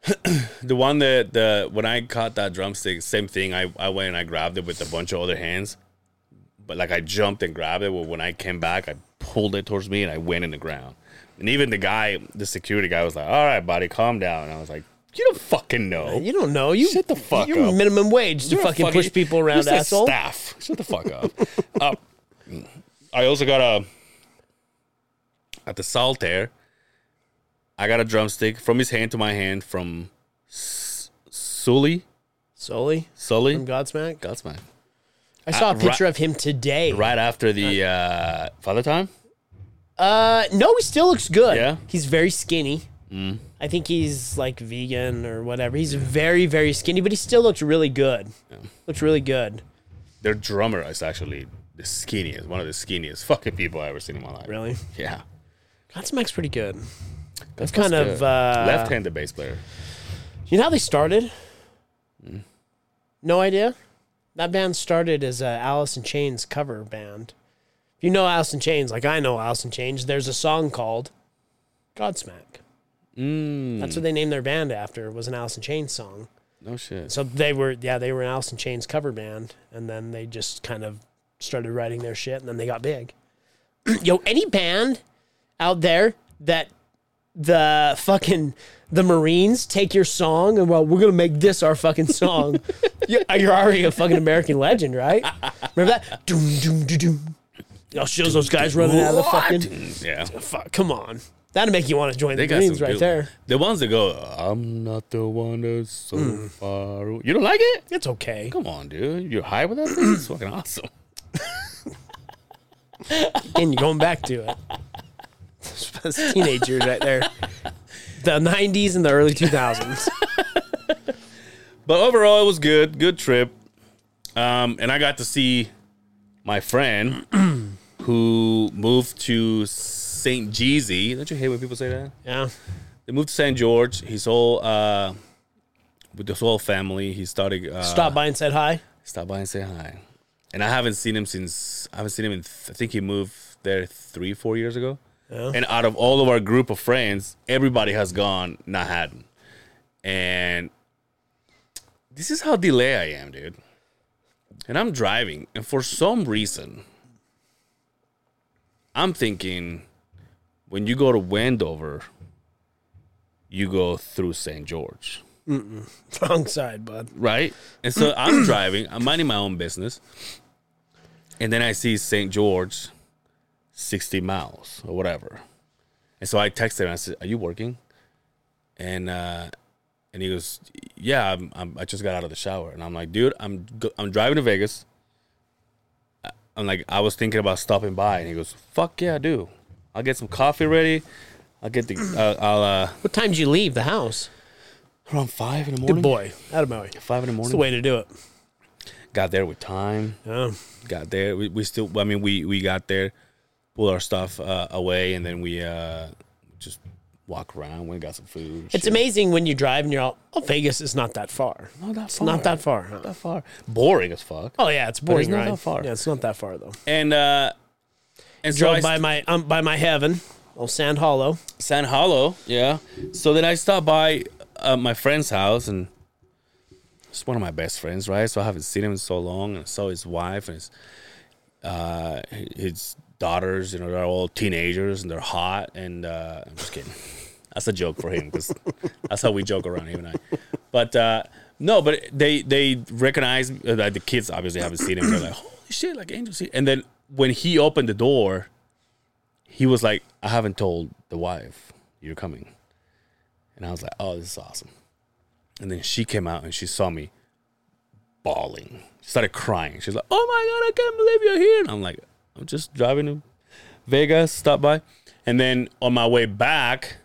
The one that the when I caught that drumstick, same thing. I, I went and I grabbed it with a bunch of other hands. But like I jumped and grabbed it. Well, when I came back, I pulled it towards me and I went in the ground. And even the guy, the security guy, was like, "All right, buddy, calm down." And I was like, You don't fucking know. You don't know. You Shut the fuck You're up. minimum wage to You're fucking, push people around, you're asshole. Staff. Shut the fuck up. uh, I also got a at the Saltair. I got a drumstick from his hand to my hand from S- Sully. Solely Sully. from Godsmack. Godsmack. I saw a Uh, picture right- of him today. Right after the uh, Father Time. Uh, no, he still looks good. Yeah? he's very skinny. I think he's like vegan or whatever. He's very, very skinny, but he still looks really good. Looks really good. Their drummer is actually the skinniest, one of the skinniest fucking people I've ever seen in my life. Really, Yeah. Godsmack's pretty good. That's kind of, uh, left-handed bass player. You know how they started? Hmm. No idea. That band started as a Alice in Chains cover band. If you know Alice in Chains, like I know Alice in Chains, there's a song called Godsmack. Mm, That's what they named their band after. Was an Alice in Chains song. no shit. So they were, yeah, they were an Alice in Chains cover band, and then they just kind of started writing their shit, and then they got big. Yo, any band out there that the fucking the Marines take your song and well, we're gonna make this our fucking song. You- You're already a fucking American legend, right? Remember that? Doom doom doom doom. Y'all shows those guys running out of the fucking. Yeah. Fuck, come on, that'd make you want to join They the got Marines some right good- there. The ones that go, I'm not the one that's so Hmm. far away. You don't like it? It's okay. Come on, dude. You're high with that thing? It's fucking awesome. and you're going back to it. That's teenage years right there. The 90s and the early 2000s. But overall, it was good. Good trip. Um, and I got to see my friend who moved to St. Jeezy. Don't you hate when people say that? Yeah. They moved to St. George. His whole, uh, with his whole family, he started. Uh, Stop by and said hi. Stop by and say hi. And I haven't seen him since I haven't seen him in. I think he moved there three, four years ago. Yeah. And out of all of our group of friends, everybody has gone not had. And this is how delay I am, dude. And I'm driving, and for some reason, I'm thinking when you go to Wendover, you go through St. George Wrong side, bud. right? And so I'm driving, I'm minding my own business, and then I see St. George, 60 miles or whatever. And so I texted him. I said, "Are you working?" And uh, and he goes, "Yeah, I'm, I'm, I just got out of the shower." And I'm like, "Dude, I'm go- I'm driving to Vegas." I- I'm like, I was thinking about stopping by, and he goes, "Fuck yeah, I do. I'll get some coffee ready. I'll get the uh, I'll uh, What time did you leave the house? around five in the morning. Good boy. Attaboy. Five in the That's morning. the way to do it. Got there with time. Yeah. got there. We, we still, I mean, we we got there, pulled our stuff uh, away, and then we uh, just walk around. We got some food. It's shit. amazing when you drive and you're all, oh, Vegas is not that far. Not that It's far. not that far, huh? that far. Boring as fuck. Oh, yeah, it's boring, not that far. Yeah, it's not that far, though. And uh, and Drove I by st- my um, by my heaven, old Sand Hollow. Sand Hollow, yeah. So then I stopped by uh, my friend's house, and it's one of my best friends, right? So I haven't seen him in so long, and I saw his wife and his uh, his daughters. You know, they're all teenagers and they're hot. And uh, I'm just kidding. That's a joke for him because that's how we joke around him and I. But uh, no, but they they recognize uh, like the kids obviously haven't seen him. They're like, holy shit, like Angel. See-" And then when he opened the door, he was like, I haven't told the wife you're coming. And I was like, oh, this is awesome. And then she came out and she saw me bawling. She started crying. She's like, oh my God, I can't believe you're here. And I'm like, I'm just driving to Vegas, stop by. And then on my way back,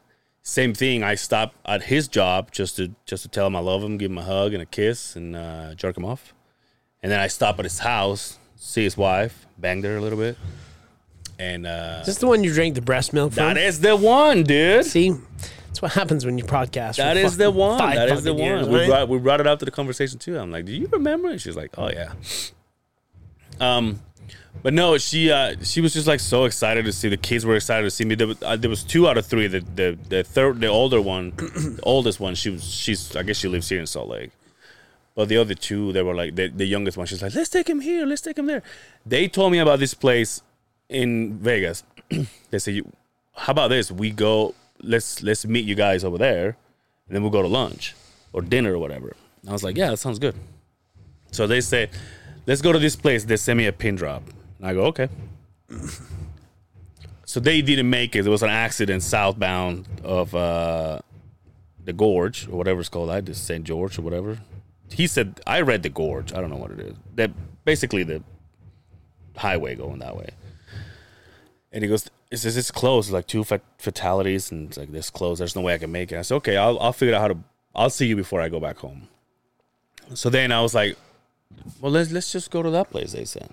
same thing. I stopped at his job just to just to tell him I love him, give him a hug and a kiss, and uh, jerk him off. And then I stop at his house, see his wife, banged her a little bit, and uh, Is this the one you drank the breast milk from? that is the one, dude. See, that's what happens when you podcast. for That is the one. five That is the one. years, we right? brought we brought it up to the conversation too. I'm like, do you remember? And she's like, oh yeah. Um, but no, she uh she was just like so excited to see the kids were excited to see me. There was, uh, there was two out of three. The the the third, the older one, the oldest one, she was she's I guess she lives here in Salt Lake. But the other two, they were like the, the youngest one. She's like, let's take him here. Let's take him there. They told me about this place in Vegas. they said, how about this? We go. Let's let's meet you guys over there, and then we'll go to lunch or dinner or whatever. I was like, yeah, that sounds good. So they say, let's go to this place. They send me a pin drop. And I go, okay. So they didn't make it. There was an accident southbound of uh, the gorge or whatever it's called. I just St. George or whatever. He said I read the gorge. I don't know what it is. That basically the highway going that way. And he goes, "It says it's closed. Like two fatalities, and it's like this closed. There's no way I can make it." I said, "Okay, I'll I'll figure out how to. I'll see you before I go back home." So then I was like, "Well, let's let's just go to that place." They said,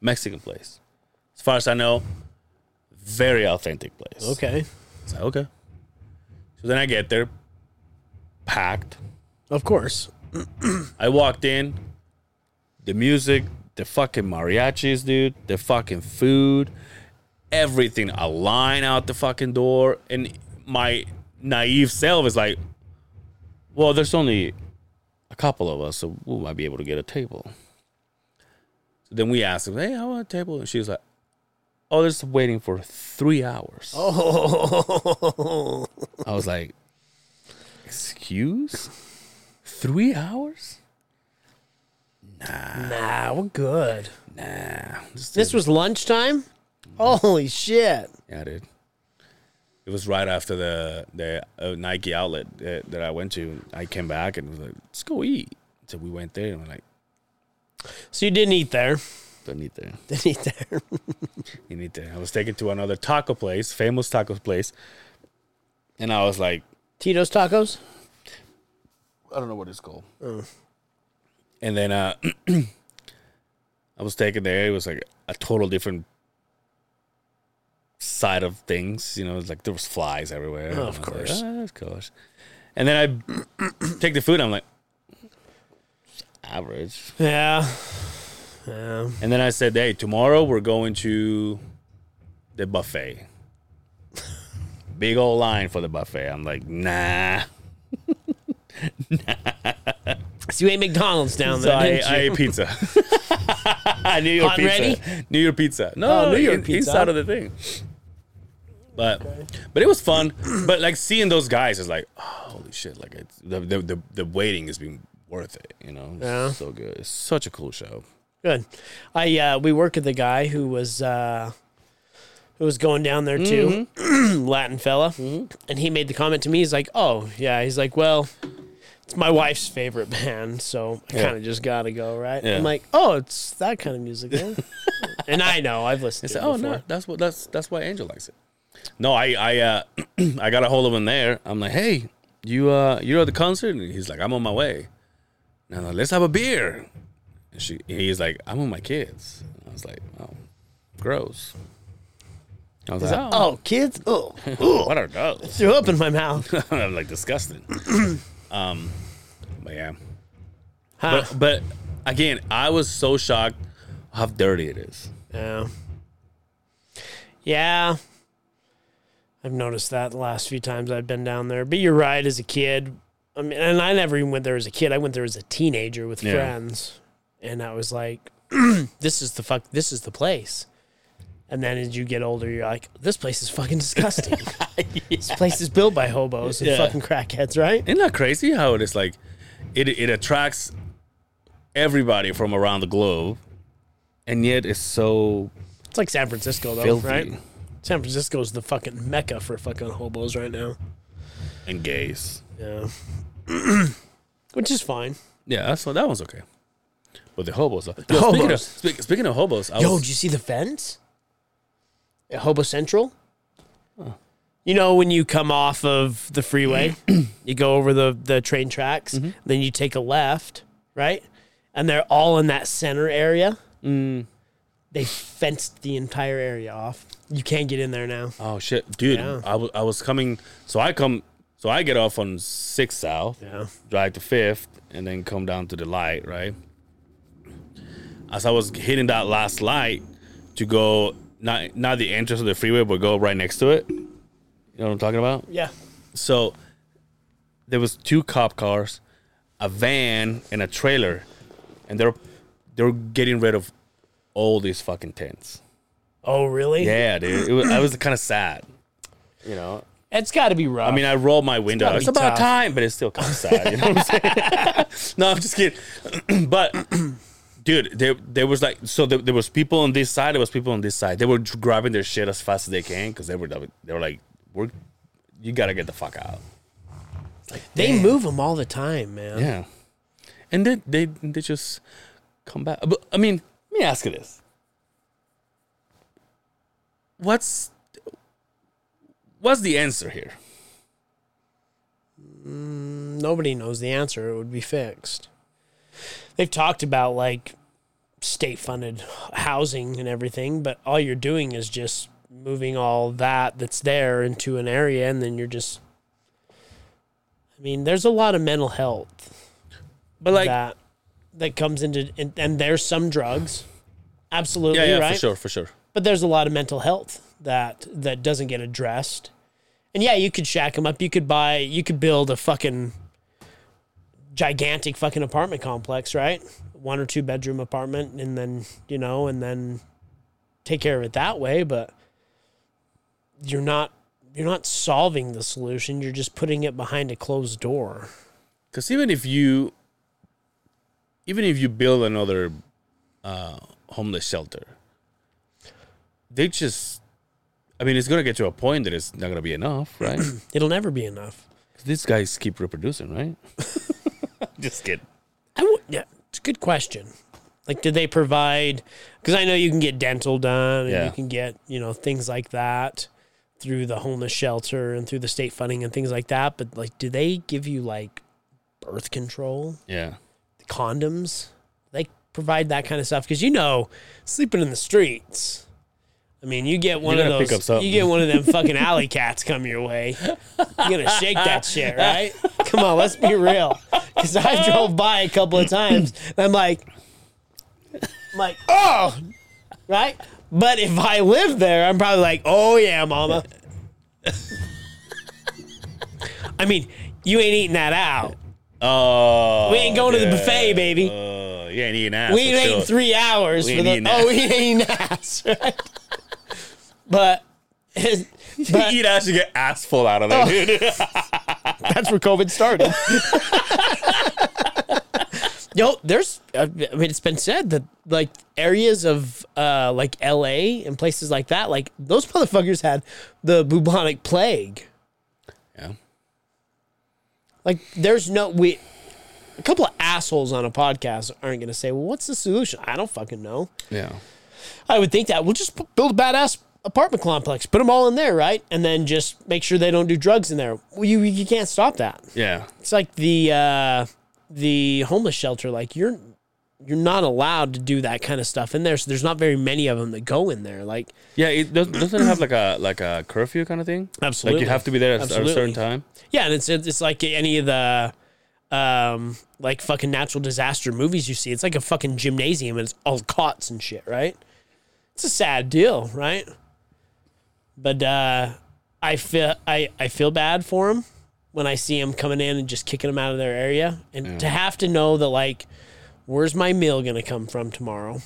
Mexican place. As far as I know, very authentic place. Okay. It's like, okay. So then I get there, packed. Of course. I walked in, the music, the fucking mariachis, dude, the fucking food, everything, a line out the fucking door. And my naive self is like, well, there's only a couple of us, so we might be able to get a table. So then we asked him, hey, I want a table. And she was like, oh, they're just waiting for three hours. Oh. I was like, excuse? Three hours? nah, we're good. Nah. This was lunchtime? Holy shit. Yeah, dude. It was right after the the uh, Nike outlet that, that I went to. I came back and was like, "Let's go eat." So we went there and we're like, So you didn't eat there. "Don't eat there. Didn't eat there. You need to." I was taken to another taco place, famous taco place, and I was like, Tito's tacos? I don't know what it's called. And then uh, I was taken there. It was like a total different side of things. You know, it's like there was flies everywhere. I of was like, course. "Ah, of course. And then I take the food. I'm like, "It's average. Yeah. Yeah. And then I said, hey, tomorrow we're going to the buffet. Big old line for the buffet. I'm like, nah. nah. So you ate McDonald's down So there, I, didn't I you? ate pizza. New York Hot and pizza. ready? New York pizza. No, Oh, New York pizza. out of the thing. But but it was fun. but like seeing those guys is like, oh, holy shit! Like it's the the the, the waiting has been worth it. You know, It's Yeah. so good. It's such a cool show. Good. I uh we worked with the guy who was uh who was going down there too, Mm-hmm. Latin fella, and he made the comment to me. He's like, "Oh yeah," he's like, "Well, it's my wife's favorite band, so I kind of just gotta go, right?" Yeah. I'm like, "Oh, it's that kind of music," eh?" and I know I've listened I to said, it oh before. no, that's what that's that's why Angel likes it. No, I I uh I got a hold of him there. I'm like, hey, you uh you're at the concert? And he's like, I'm on my way. And I'm like, let's have a beer. And she he's like, I'm with my kids. I was like, oh, gross. I was like, oh, Oh, kids! Oh, what are those? threw up in my mouth. I'm like disgusting. um, but yeah, Huh. but but again, I was so shocked how dirty it is. Yeah. Yeah. I've noticed that the last few times I've been down there. But you're right, as a kid. I mean, and I never even went there as a kid. I went there as a teenager with Yeah. friends. And I was like, this is the fuck, this is the place. And then as you get older, you're like, this place is fucking disgusting. This place is built by hobos and Yeah. fucking crackheads, right? Isn't that crazy how it is like it it attracts everybody from around the globe and yet it's so It's like San Francisco, though, filthy right? San Francisco is the fucking mecca for fucking hobos right now. and gays. Yeah. Which is fine. Yeah, that's that one's okay. But the hobos. The Speaking, hobos. of, speak, speaking of hobos, I Yo, was, did you see the fence? At Hobo Central? You know when you come off of the freeway, you go over the, the train tracks, Mm-hmm. then you take a left, right? And they're all in that center area. Mm. They fenced the entire area off. You can't get in there now. oh shit, dude, Yeah. I was I was coming. So I come. So I get off on Sixth South. Yeah. drive to Fifth, and then come down to the light, right? As I was hitting that last light to go, not not the entrance of the freeway, but go right next to it. You know what I'm talking about? Yeah. So there was two cop cars, a van, and a trailer, and they're they're getting rid of all these fucking tents. Oh, really? Yeah, dude. It was, I was kind of sad, you know. It's got to be rough. I mean, I rolled my window. gotta It's about tough. time, but it's still kind of sad. You know what I'm saying? no, I'm just kidding. but dude, there there was like so there, there was people on this side. There was people on this side. They were grabbing their shit as fast as they can because they were they were like, "We're you gotta get the fuck out." like, they move them all the time, man. Yeah, and then they they just come back. But I mean, let me ask you this: What's what's the answer here? Mm, nobody knows the answer. It would be fixed. They've talked about like state funded housing and everything, but all you're doing is just moving all that that's there into an area and then you're just I mean, there's a lot of mental health But like, that that comes into and, and there's some drugs. Absolutely, yeah, yeah, right? for sure, for sure. but there's a lot of mental health that that doesn't get addressed. And yeah, you could shack them up. You could buy. You could build a fucking gigantic fucking apartment complex, right? One or two bedroom apartment, and then you know, and then take care of it that way. But you're not you're not solving the solution. You're just putting it behind a closed door. Because even if you, even if you build another uh, homeless shelter, they just, I mean, it's gonna get to a point that it's not gonna be enough, right? It'll never be enough. these guys keep reproducing, right? just kidding. I would, yeah, it's a good question. Like, did they provide? Because I know you can get dental done, and Yeah. you can get you know things like that through the homeless shelter and through the state funding and things like that. But like, do they give you like birth control, Yeah. condoms? They provide that kind of stuff because you know, sleeping in the streets. I mean, you get one of those. You get one of them fucking alley cats come your way. You're gonna shake that shit, right? Come on, let's be real. Because I drove by a couple of times, and I'm like, I'm like, oh, right. But if I lived there, I'm probably like, oh yeah, mama. I mean, you ain't eating that out. Oh, We ain't going to the buffet, baby. Uh, you ain't eating ass. we ain't sure. three hours We for the. Oh, ass. we ain't eating ass, right? But. but you eat ass, you get ass full out of there, dude. That's where COVID started. Yo, there's, uh, I mean, it's been said that like areas of uh, like LA and places like that, like those motherfuckers had the bubonic plague. yeah. Like, there's no we. A couple of assholes on a podcast aren't going to say, "Well, what's the solution?" I don't fucking know. Yeah. I would think that we'll just p- build a badass apartment complex, put them all in there, right, and then just make sure they don't do drugs in there. Well, you you can't stop that. Yeah. It's like the uh, the homeless shelter. Like you're you're not allowed to do that kind of stuff in there. So there's not very many of them that go in there. Like Yeah, it does, doesn't it have like a like a curfew kind of thing. Absolutely. Like you have to be there at, at a certain time. yeah, and it's it's like any of the um like fucking natural disaster movies you see. It's like a fucking gymnasium and it's all cots and shit, right? It's a sad deal, right? But uh I feel I I feel bad for them when I see them coming in and just kicking them out of their area, and to have to know that like, where's my meal gonna come from tomorrow,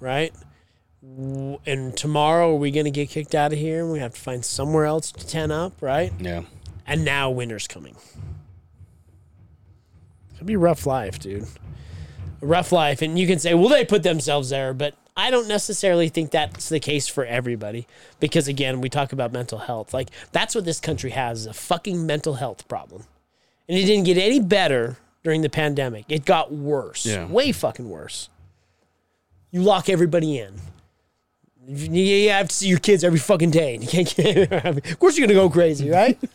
right? And tomorrow are we gonna get kicked out of here and we have to find somewhere else to tent up, right? Yeah. And now winter's coming. It'd be a rough life, dude. Rough life. And you can say, well, they put themselves there, but I don't necessarily think that's the case for everybody. Because again, we talk about mental health. Like, that's what this country has is a fucking mental health problem. And it didn't get any better during the pandemic. It got worse. Yeah. Way fucking worse. You lock everybody in. You you have to see your kids every fucking day. and You can't get, of course, you're gonna go crazy, right?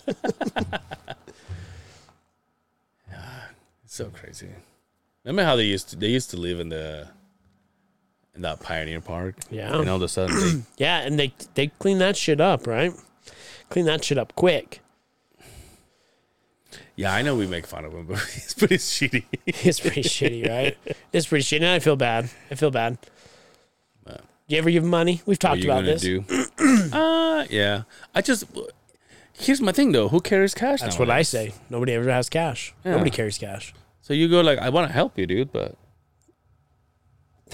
It's so crazy. Remember how they used to they used to live in the in that pioneer park? Yeah. And all of a sudden they Yeah, and they they clean that shit up, right? Clean that shit up quick. Yeah, I know we make fun of him, but it's pretty shitty. It's pretty shitty, right? It's pretty shitty. And I feel bad. I feel bad. But- You ever give him money? We've What are talked you about gonna this. do? uh yeah. I just here's my thing though. Who carries cash? That's what I nowadays? say. Nobody ever has cash. Nobody carries cash. So you go like, I want to help you, dude, but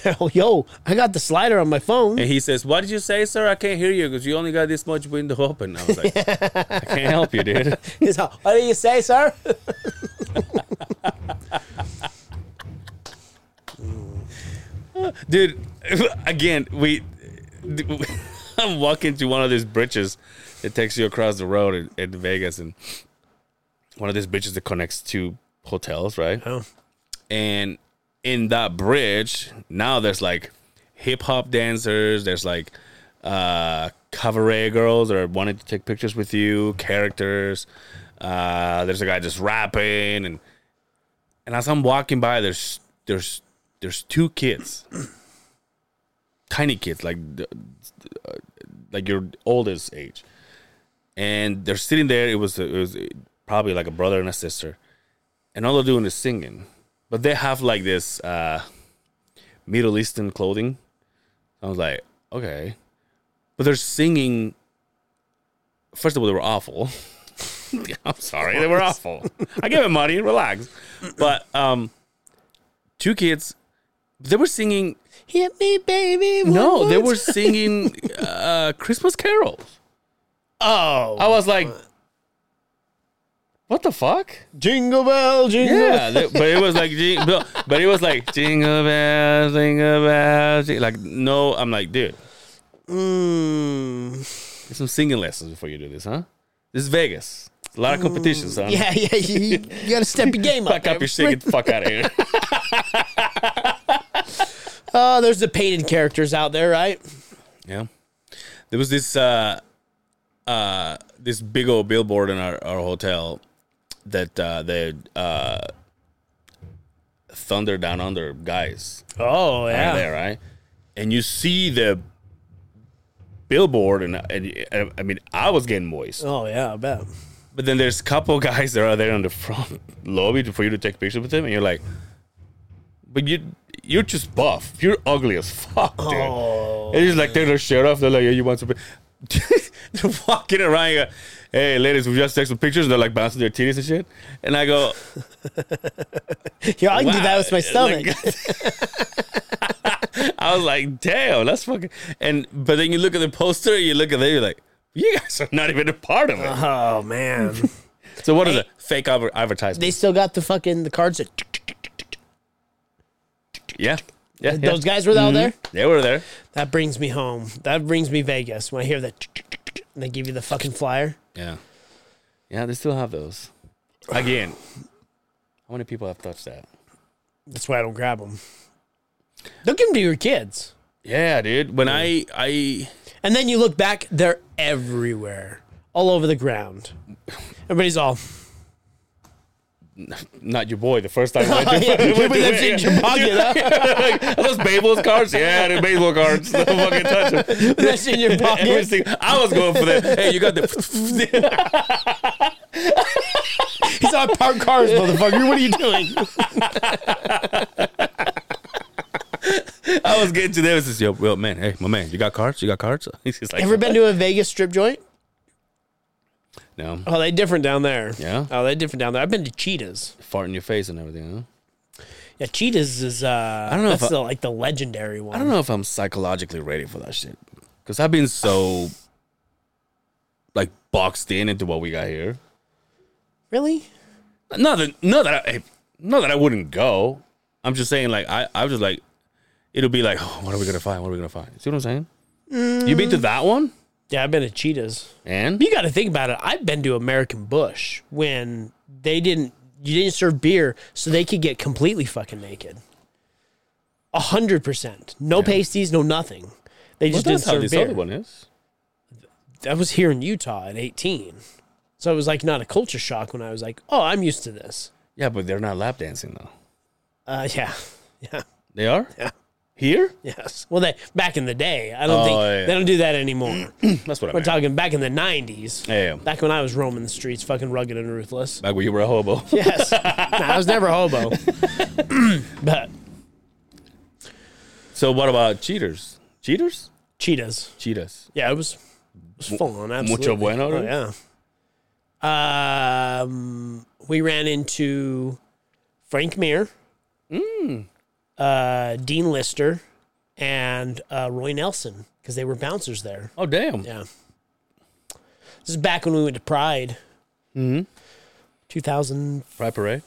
Oh, yo, I got the slider on my phone. And he says, "What did you say, sir? I can't hear you because you only got this much window open." I was like, "I can't help you, dude." He's all, what do you say, sir? dude again we i'm walking to one of these bridges that takes you across the road in, in vegas and one of these bridges that connects two hotels right? Oh. and in that bridge now there's like hip-hop dancers there's like uh cabaret girls that are wanting to take pictures with you characters. Uh there's a guy just rapping and and as i'm walking by there's there's there's two kids. Tiny kids like uh, like your oldest age. And they're sitting there. It was it was probably like a brother and a sister and all they're doing is singing. But they have like this uh middle eastern clothing. I was like okay. But they're singing. First of all they were awful. I'm sorry they were awful. I gave them money relax. But um two kids they were singing Hit me, baby. no, they were singing uh, Christmas carols. Oh, I was like, "What the fuck?" jingle bell, jingle. Yeah, they- but it was like, jing- but it was like jingle bells, jingle bells. jing-" Like, no, I'm like, dude, Mm. get some singing lessons before you do this, huh? This is Vegas. A lot of competition, son. Yeah, yeah. You, you got to step your game up. Fuck up your shit, get the fuck out of here. Oh, there's the painted characters out there, right? Yeah. There was this uh uh this big old billboard in our, our hotel that uh the uh Thunder Down Under guys Oh yeah. there, right? And you see the billboard and, and I mean I was getting moist. Oh yeah, I bet. But then there's a couple guys that are there on the front lobby for you to take pictures with them and you're like but you you're just buff. You're ugly as fuck, dude. Oh, And he's like, their shirt off. They're like, yeah, you want some? pic-" they're walking around. You go, hey, ladies, we just take some pictures. And they're like bouncing their titties and shit. And I go, Yo, I can do that with my stomach. Like- I was like, damn, that's fucking. And but then you look at the poster, you look at it, you're like, you guys are not even a part of it. oh man, So what is it? Fake adver- advertisement? they still got the fucking the cards that yeah, yeah, yeah. those guys were out mm-hmm. there. They were there. That brings me home. That brings me Vegas when I hear that. And they give you the fucking flyer. Yeah, yeah. They still have those. Again, how many people have touched that? That's why I don't grab them. Don't give them to your kids. Yeah, dude. When I I And then you look back, they're everywhere, all over the ground. Everybody's all. Not your boy the first time I went to, Yeah, went to- that's in your pocket, huh? Are those baseball cards? Yeah, they're baseball cards. Don't fucking touch them. That's in your pocket. Everything. I was going for that. Hey, you got the. He's on parked cars, motherfucker. What are you doing? I was getting to them. It's just, yo, well, man, hey, my man, you got cards? You got cards? He's just like, Ever been to a Vegas strip joint? No, Oh, they different down there. Yeah? Oh, they different down there. I've been to Cheetahs. fart in your face and everything. Huh? Yeah, Cheetahs is. uh I don't know That's if I- the, like the legendary one. I don't know if I'm psychologically ready for that shit because I've been so like boxed in into what we got here. Really? Not that, not that, I, not that I wouldn't go. I'm just saying, like, I, I was just like, it'll be like, oh, what are we gonna find? What are we gonna find? See what I'm saying? You been to that one? Yeah, I've been to Cheetahs. And You got to think about it. I've been to American Bush when they didn't. You didn't serve beer, so they could get completely fucking naked. A hundred percent. No pasties, no nothing. They well, just didn't that's how serve this beer. other one is. That was here in Utah at eighteen, so it was like not a culture shock when I was like, "Oh, I'm used to this." Yeah, but they're not lap dancing though. Uh, yeah, yeah, They are yeah. Here. Yes. Well, they back in the day. I don't Oh, think yeah. they don't do that anymore. That's what I We're meant. talking back in the '90s. Yeah. Back when I was roaming the streets, fucking rugged and ruthless. Back when you were a hobo. Yes. nah, I was never a hobo. but so what about cheaters? Cheaters? cheetahs. Cheetahs. Yeah, it was, it was full on. Absolutely. Mucho bueno. Oh, yeah. Um, we ran into Frank Mir. Uh, Dean Lister, and uh, Roy Nelson because they were bouncers there. Oh damn. Yeah. This is back when we went to Pride. Mm-hmm. 2004. Right parade.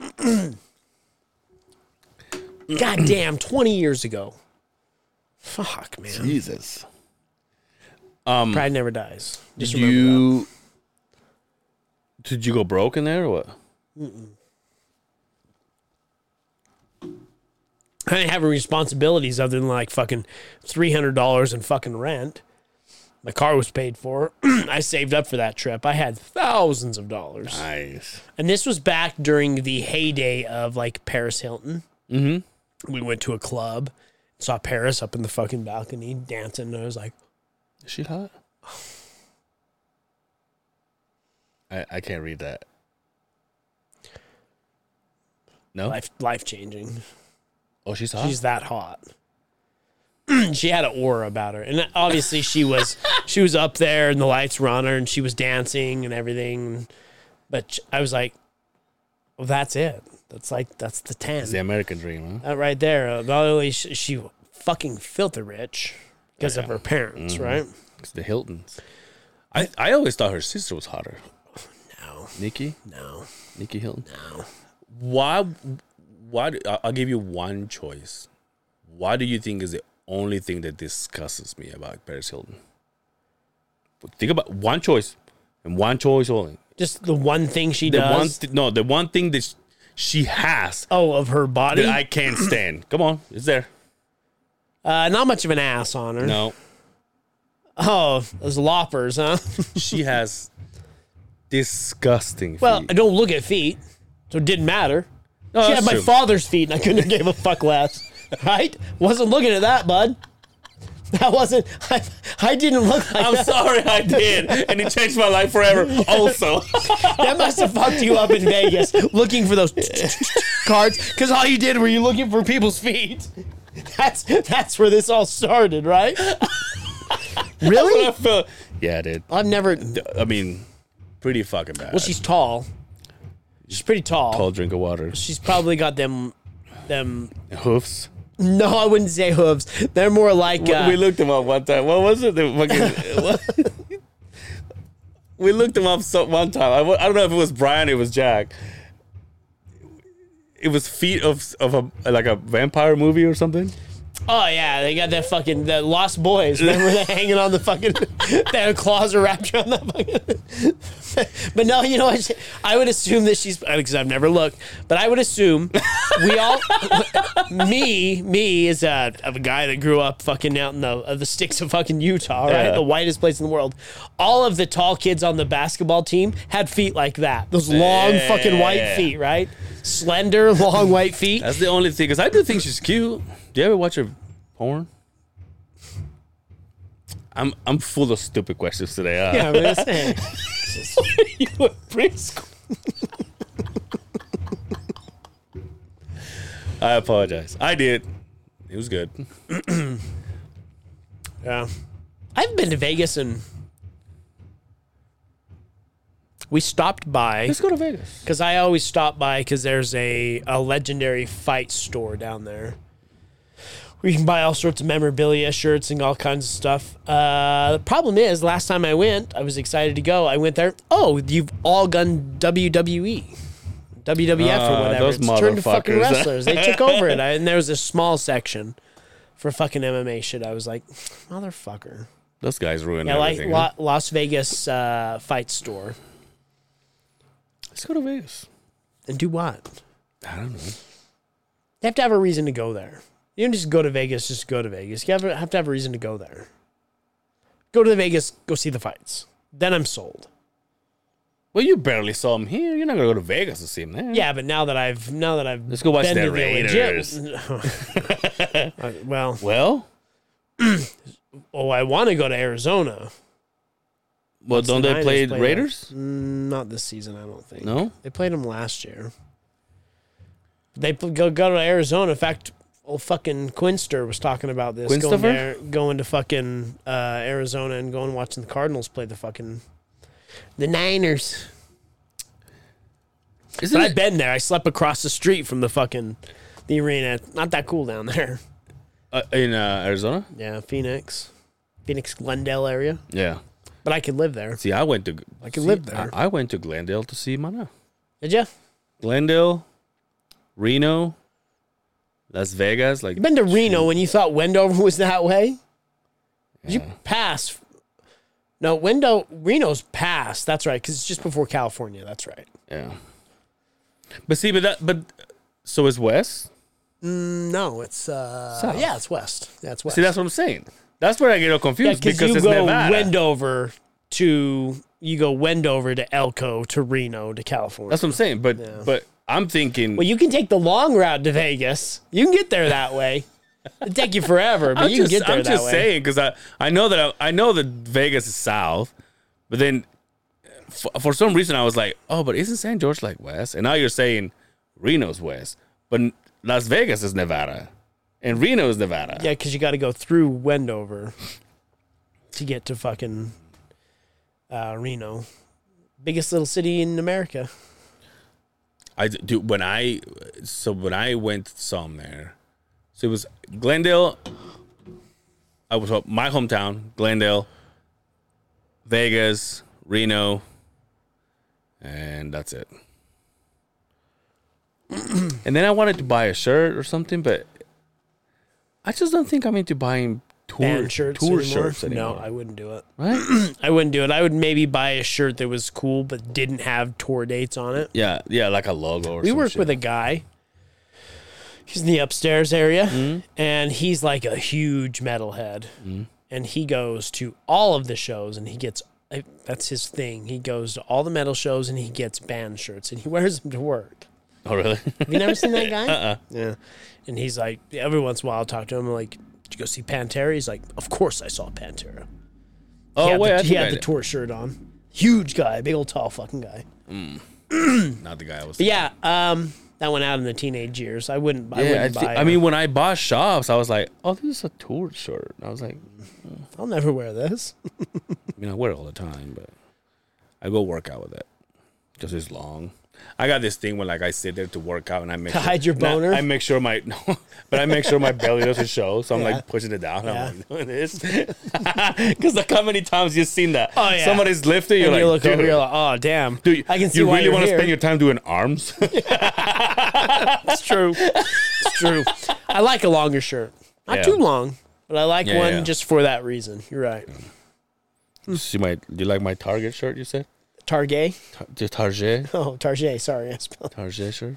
God damn, 20 years ago. Fuck, man. Jesus. Um, Pride never dies. Just did remember that. you did you go broke in there or what? I didn't have any responsibilities other than like fucking three hundred dollars in fucking rent. My car was paid for. I saved up for that trip. I had thousands of dollars, Nice. and this was back during the heyday of like Paris Hilton. Mm-hmm. We went to a club, saw Paris up in the fucking balcony dancing, and I was like, Is she hot? I I can't read that. No. life life changing. Oh, she's hot. She's that hot. she had an aura about her, and obviously she was she was up there, and the lights were on her, and she was dancing and everything. But I was like, well, that's it. That's like that's the ten. It's the American dream, huh? That right there. Uh, Not only she, she fucking filthy rich because of her parents, right? It's the Hiltons. I I always thought her sister was hotter. No, Nicky, no, Nicky Hilton. no. Why? Why? do- I'll give you one choice. Why do you think is the only thing that disgusts me about Paris Hilton? Think about one choice, and one choice only. Just the one thing she The one, does. th- no, the one thing that sh- she has oh, of her body. that I can't stand. Come on, it's there. uh, not much of an ass on her. No, Oh, those loppers, huh? she has disgusting. well, feet. I don't look at feet, so it didn't matter. Oh, no, she had my true. father's feet, and I couldn't have gave a fuck less. Right? Wasn't looking at that, bud. That wasn't. I, I didn't look like I'm that. sorry, I did, and it changed my life forever. Also, That must have fucked you up in Vegas, looking for those cards, because all you did were you looking for people's feet. That's that's where this all started, right? Really? Yeah, dude. I've never. I mean, pretty fucking bad. Well, she's tall. She's pretty tall. tall drink of water. She's probably got them. Them. Hoofs. No, I wouldn't say hooves. They're more like. Uh, we looked them up one time. What was it? The fucking. what? we looked them up so, one time. I, I don't know if it was Brian. It was Jack. It was feet of of a like a vampire movie or something. Oh yeah, they got that fucking the Lost Boys. Remember they hanging on the fucking their claws are wrapped around that fucking. but no, you know what? I would assume that she's because I've never looked, but I would assume we all me me is a of a guy that grew up fucking out in the the sticks of fucking Utah, right, Yeah. the whitest place in the world. All of the tall kids on the basketball team had feet like that, those long fucking white Yeah. feet, right? Slender, long white feet. That's the only thing. Because I do think she's cute. Do you ever watch her porn? I'm I'm full of stupid questions today. Huh? Yeah, I'm gonna you were preschool. I apologize. I did. It was good. Yeah. I've been to Vegas and we stopped by Let's go to Vegas. because I always stop by because there's a, a legendary fight store down there. Where you can buy all sorts of memorabilia, shirts, and all kinds of stuff. Uh, the problem is, last time I went, I was excited to go. I went there. Oh, you've all gone WWE. WWF Ah, or whatever. those It's turned to fucking wrestlers. they took over it. I, and there was a small section for fucking MMA shit. I was like, motherfucker. Those guys ruined Yeah, like everything. La- huh? Las Vegas uh, fight store. Let's go to Vegas. And do what? I don't know. You have to have a reason to go there. You don't just go to Vegas, just go to Vegas. You have, have to have a reason to go there. Go to the Vegas, go see the fights. Then I'm sold. Well, you barely saw him here. You're not gonna go to Vegas to see him there. Yeah, but now that I've now that I've Let's go watch been the to Raiders. legit- Uh, well, Well, oh, I want to go to Arizona. well, don't the they play Raiders? Mm, Not this season, I don't think. No. They played them last year. They go go to Arizona. In fact, old fucking Quinster was talking about this. Going there, going to fucking uh, Arizona and going watching the Cardinals play the fucking the Niners. Isn't But I've been there. I slept across the street from the fucking the arena. Not that cool down there. Uh, in uh, Arizona? Yeah, Phoenix, Phoenix Glendale area. Yeah. But I could live there. See, I went to. I could see, live there. I, I went to Glendale to see Mana. Did you? Glendale, Reno, Las Vegas. Like You've been to Reno when you thought Wendover was that way? Did you pass? No, Window Reno's past. That's right, because it's just before California. That's right. Yeah. But see, but that, but so is West. No, it's uh, South. yeah, it's west. Yeah, it's west. See, that's what I'm saying. That's where I get all yeah, confused because because you it's go Nevada. Wendover to you go Wendover to Elko to Reno to California. That's what I'm saying. But but I'm thinking. well, you can take the long route to Vegas. You can get there that way. It'd take you forever, but I'm you just, can get there I'm that just way. saying because I, I know that I, I know that Vegas is south, but then for, for some reason I was like, oh, but isn't San George like west? And now you're saying Reno's west, but Las Vegas is Nevada, and Reno is Nevada. Yeah, because you got to go through Wendover to get to fucking uh, Reno, biggest little city in America. I do when I so when I went some there, so it was Glendale. I was my hometown, Glendale, Vegas, Reno, and that's it. and then I wanted to buy a shirt or something, but I just don't think I'm into buying tour Band shirts, tour anymore? shirts anymore. No, I wouldn't do it. right? I wouldn't do it. I would maybe buy a shirt that was cool but didn't have tour dates on it. yeah, yeah, like a logo or We some work shit. with a guy. He's in the upstairs area, Mm-hmm. and he's like a huge metalhead. And he goes to all of the shows, and he gets I- that's his thing. He goes to all the metal shows, and he gets band shirts, and he wears them to work. Oh, really? Have you never seen that guy? uh-uh. Yeah. And he's like, every once in a while, I'll talk to him. I'm like, did you go see Pantera? He's like, of course I saw Pantera. Oh had wait, the, I he think I had the did. tour shirt on. Huge guy, big old tall fucking guy. not the guy I was. But yeah, um, that went out in the teenage years. I wouldn't. I Yeah, I, wouldn't thi- buy. I it. mean, when I bought shops, I was like, "Oh, this is a tour shirt." I was like, I'll never wear this. I mean, I wear it all the time, but I go work out with it because it's long. I got this thing when like I sit there to work out and I make To sure, hide your Nah, boner? I make sure my no, but I make sure my belly doesn't show, so I'm Yeah. like pushing it down. Yeah. I'm like doing this because look how many times you've seen that. Oh, yeah. somebody's lifting. You're like, you look dude, over, you're like, oh damn. dude, I can see you really want to spend your time doing arms? It's true. it's true. I like a longer shirt. Not Yeah. too long, but I like one just for that reason. You're right. See my, do you like my Target shirt? You said Target. Tar- the Target, Oh, Target. Sorry, I spelled. Target shirt.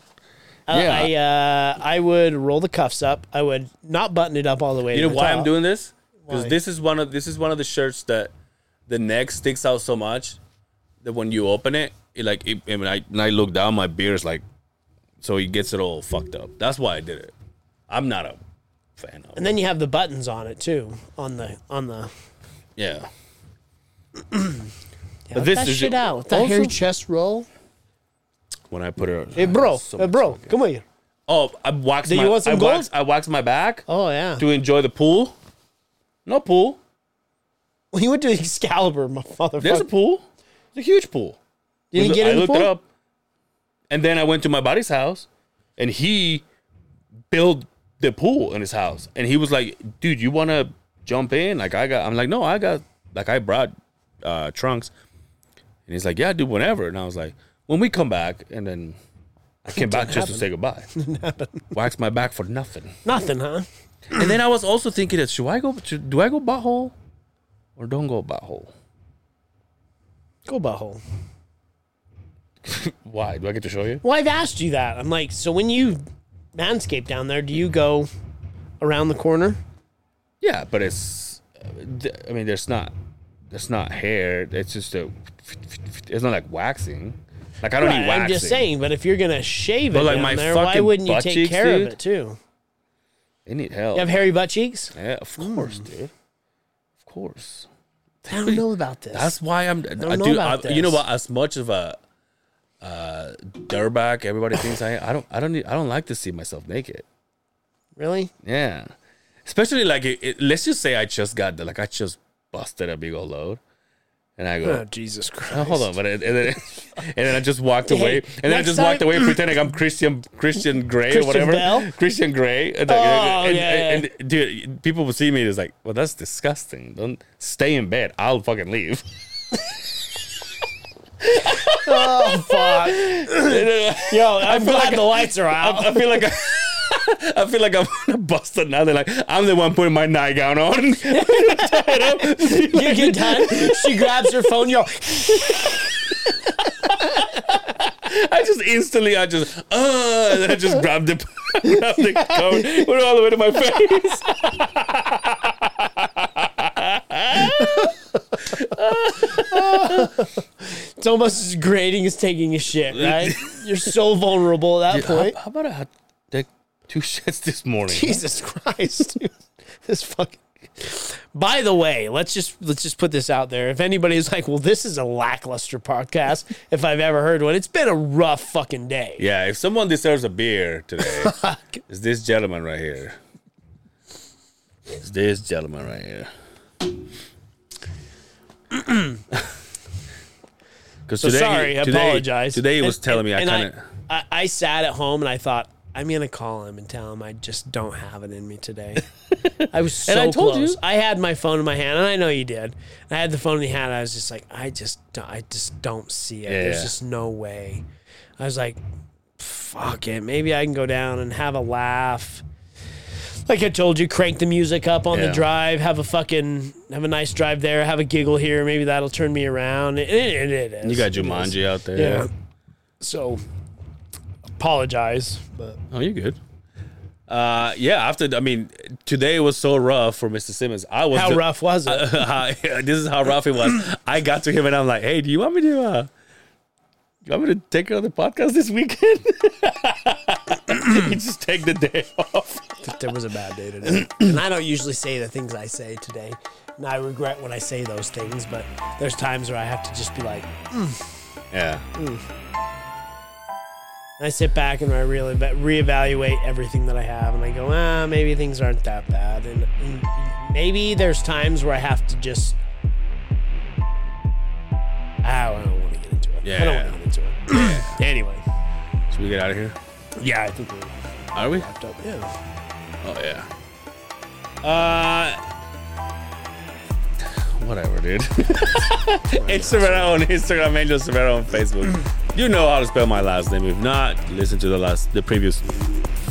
I- Yeah. I uh, I would roll the cuffs up. I would not button it up all the way. You to know the why I'm doing this? Because Why? this is one of this is one of the shirts that the neck sticks out so much that when you open it, it like it, and when I when I look down, my beard is like, so it gets it all fucked up. That's why I did it. I'm not a fan of. And it. then you have the buttons on it too. On the on the. Yeah. Yeah, But this that is shit your- out. Let that also- hairy chest roll. When I put it. Hey, bro. so hey, much bro. fucking- Come here. Oh, I waxed Do you want some I gold? waxed, I waxed my back Oh yeah. to enjoy the pool. No pool. When you went to Excalibur, my motherfucker. There's a pool. It's a huge pool. you didn't I get in the looked pool? it up. And then I went to my buddy's house and he built the pool in his house. And he was like, dude, you want to jump in? Like, I got, I'm like, no, I got, like, I brought uh, trunks. And he's like, yeah, dude, whenever. And I was like, when we come back. And then I came back just to say goodbye. Wax my back for nothing. Nothing, huh? And then I was also thinking that should I go, should, do I go butthole or don't go butthole? Go butthole. Why? Do I get to show you? Well, I've asked you that. I'm like, so when you manscape down there, do you go around the corner? Yeah, but it's. uh, I mean, there's not. There's not hair. It's just a. It's not like waxing. Like I don't Right, need waxing. I'm just saying, but if you're gonna shave it But, like, down my there, why wouldn't you take cheeks, care dude? of it too? They need help. You have hairy butt cheeks? yeah, of Hmm. course, dude. Of course. I don't know about this. That's why I'm. I know do. about I, you know what? As much of a. Uh, dirtbag. Everybody thinks I. I don't. I don't need. I don't like to see myself naked. really. Yeah, especially like it, it- let's just say I just got the, like I just busted a big old load, And I go, Oh, Jesus Christ. Oh, hold on, but and, then, and then I just walked away, and then I next just walked time- away pretending I'm Christian Christian Grey or whatever, Bale? Christian Grey. And, Oh, and, yeah, and- yeah. and, dude, people would see me it's like, well, that's disgusting. Don't stay in bed. I'll fucking leave. Oh, fuck. Yo, I'm glad like the lights are out. I feel like I, I feel like I'm gonna bust it now. They're like, I'm the one putting my nightgown on. you get done. She grabs her phone. You're I just instantly, I just, uh, and then I just grabbed the, grabbed the coat, put it all the way to my face. it's almost as grating as taking a shit, right? You're so vulnerable at that How, point. how about I had like two shits this morning? Jesus Christ, dude. this fucking. By the way, let's just let's just put this out there. If anybody's like, "Well, this is a lackluster podcast," if I've ever heard one, it's been a rough fucking day. Yeah, if someone deserves a beer today, it's this gentleman right here. It's this gentleman right here. Because So sorry, I apologize. Today he And- was telling me I and kind of. I, I sat at home and I thought I'm gonna call him and tell him I just don't have it in me today. I was so And I told close. you. I had my phone in my hand, and I know you did. I had the phone in the hand. I was just like, I just, don't- I just don't see it. Yeah, There's yeah. just no way. I was like, fuck it. Maybe I can go down and have a laugh. Like I told you, crank the music up on Yeah. the drive. Have a fucking, have a nice drive there. Have a giggle here. Maybe that'll turn me around. It, it, it is. You got. Jumanji out there. Yeah. So apologize, but Oh, you're good. Uh, yeah. After I mean, today was so rough for Mr. Simmons. I was how the- rough was it? How- this is how rough it was. I got to him and I'm like, "Hey, do you want me to? Uh, do you want me to take on the podcast this weekend?" you just take the day off. there was a bad day today. and I don't usually say the things I say today. And I regret when I say those things, but there's times where I have to just be like, Yeah. I sit back and I really reevaluate everything that I have, and I go, ah, maybe things aren't that bad, and, and maybe there's times where I have to just, ah, I don't want to get into it. Yeah, I don't want to get into it. anyway, Should we get out of here? yeah, I think we're Are we? wrapped up. Yeah. Oh yeah. Uh. Whatever, dude. it's Cervera on Instagram, Angel Cervera on Facebook. You know how to spell my last name. If not, listen to the last, the previous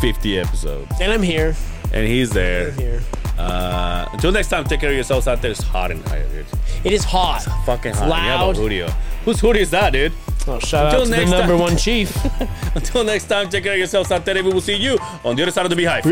50 episodes. And I'm here. And he's there. I'm here. Uh, until next time, take care of yourselves out there. It's hot in here, dude. It is hot. Fucking hot. Loud. You have a hoodie. Whose hoodie is that, dude? Oh, shout Until out to the number time. one chief. Until next time, take care of yourselves out there. We will see you on the other side of the beehive.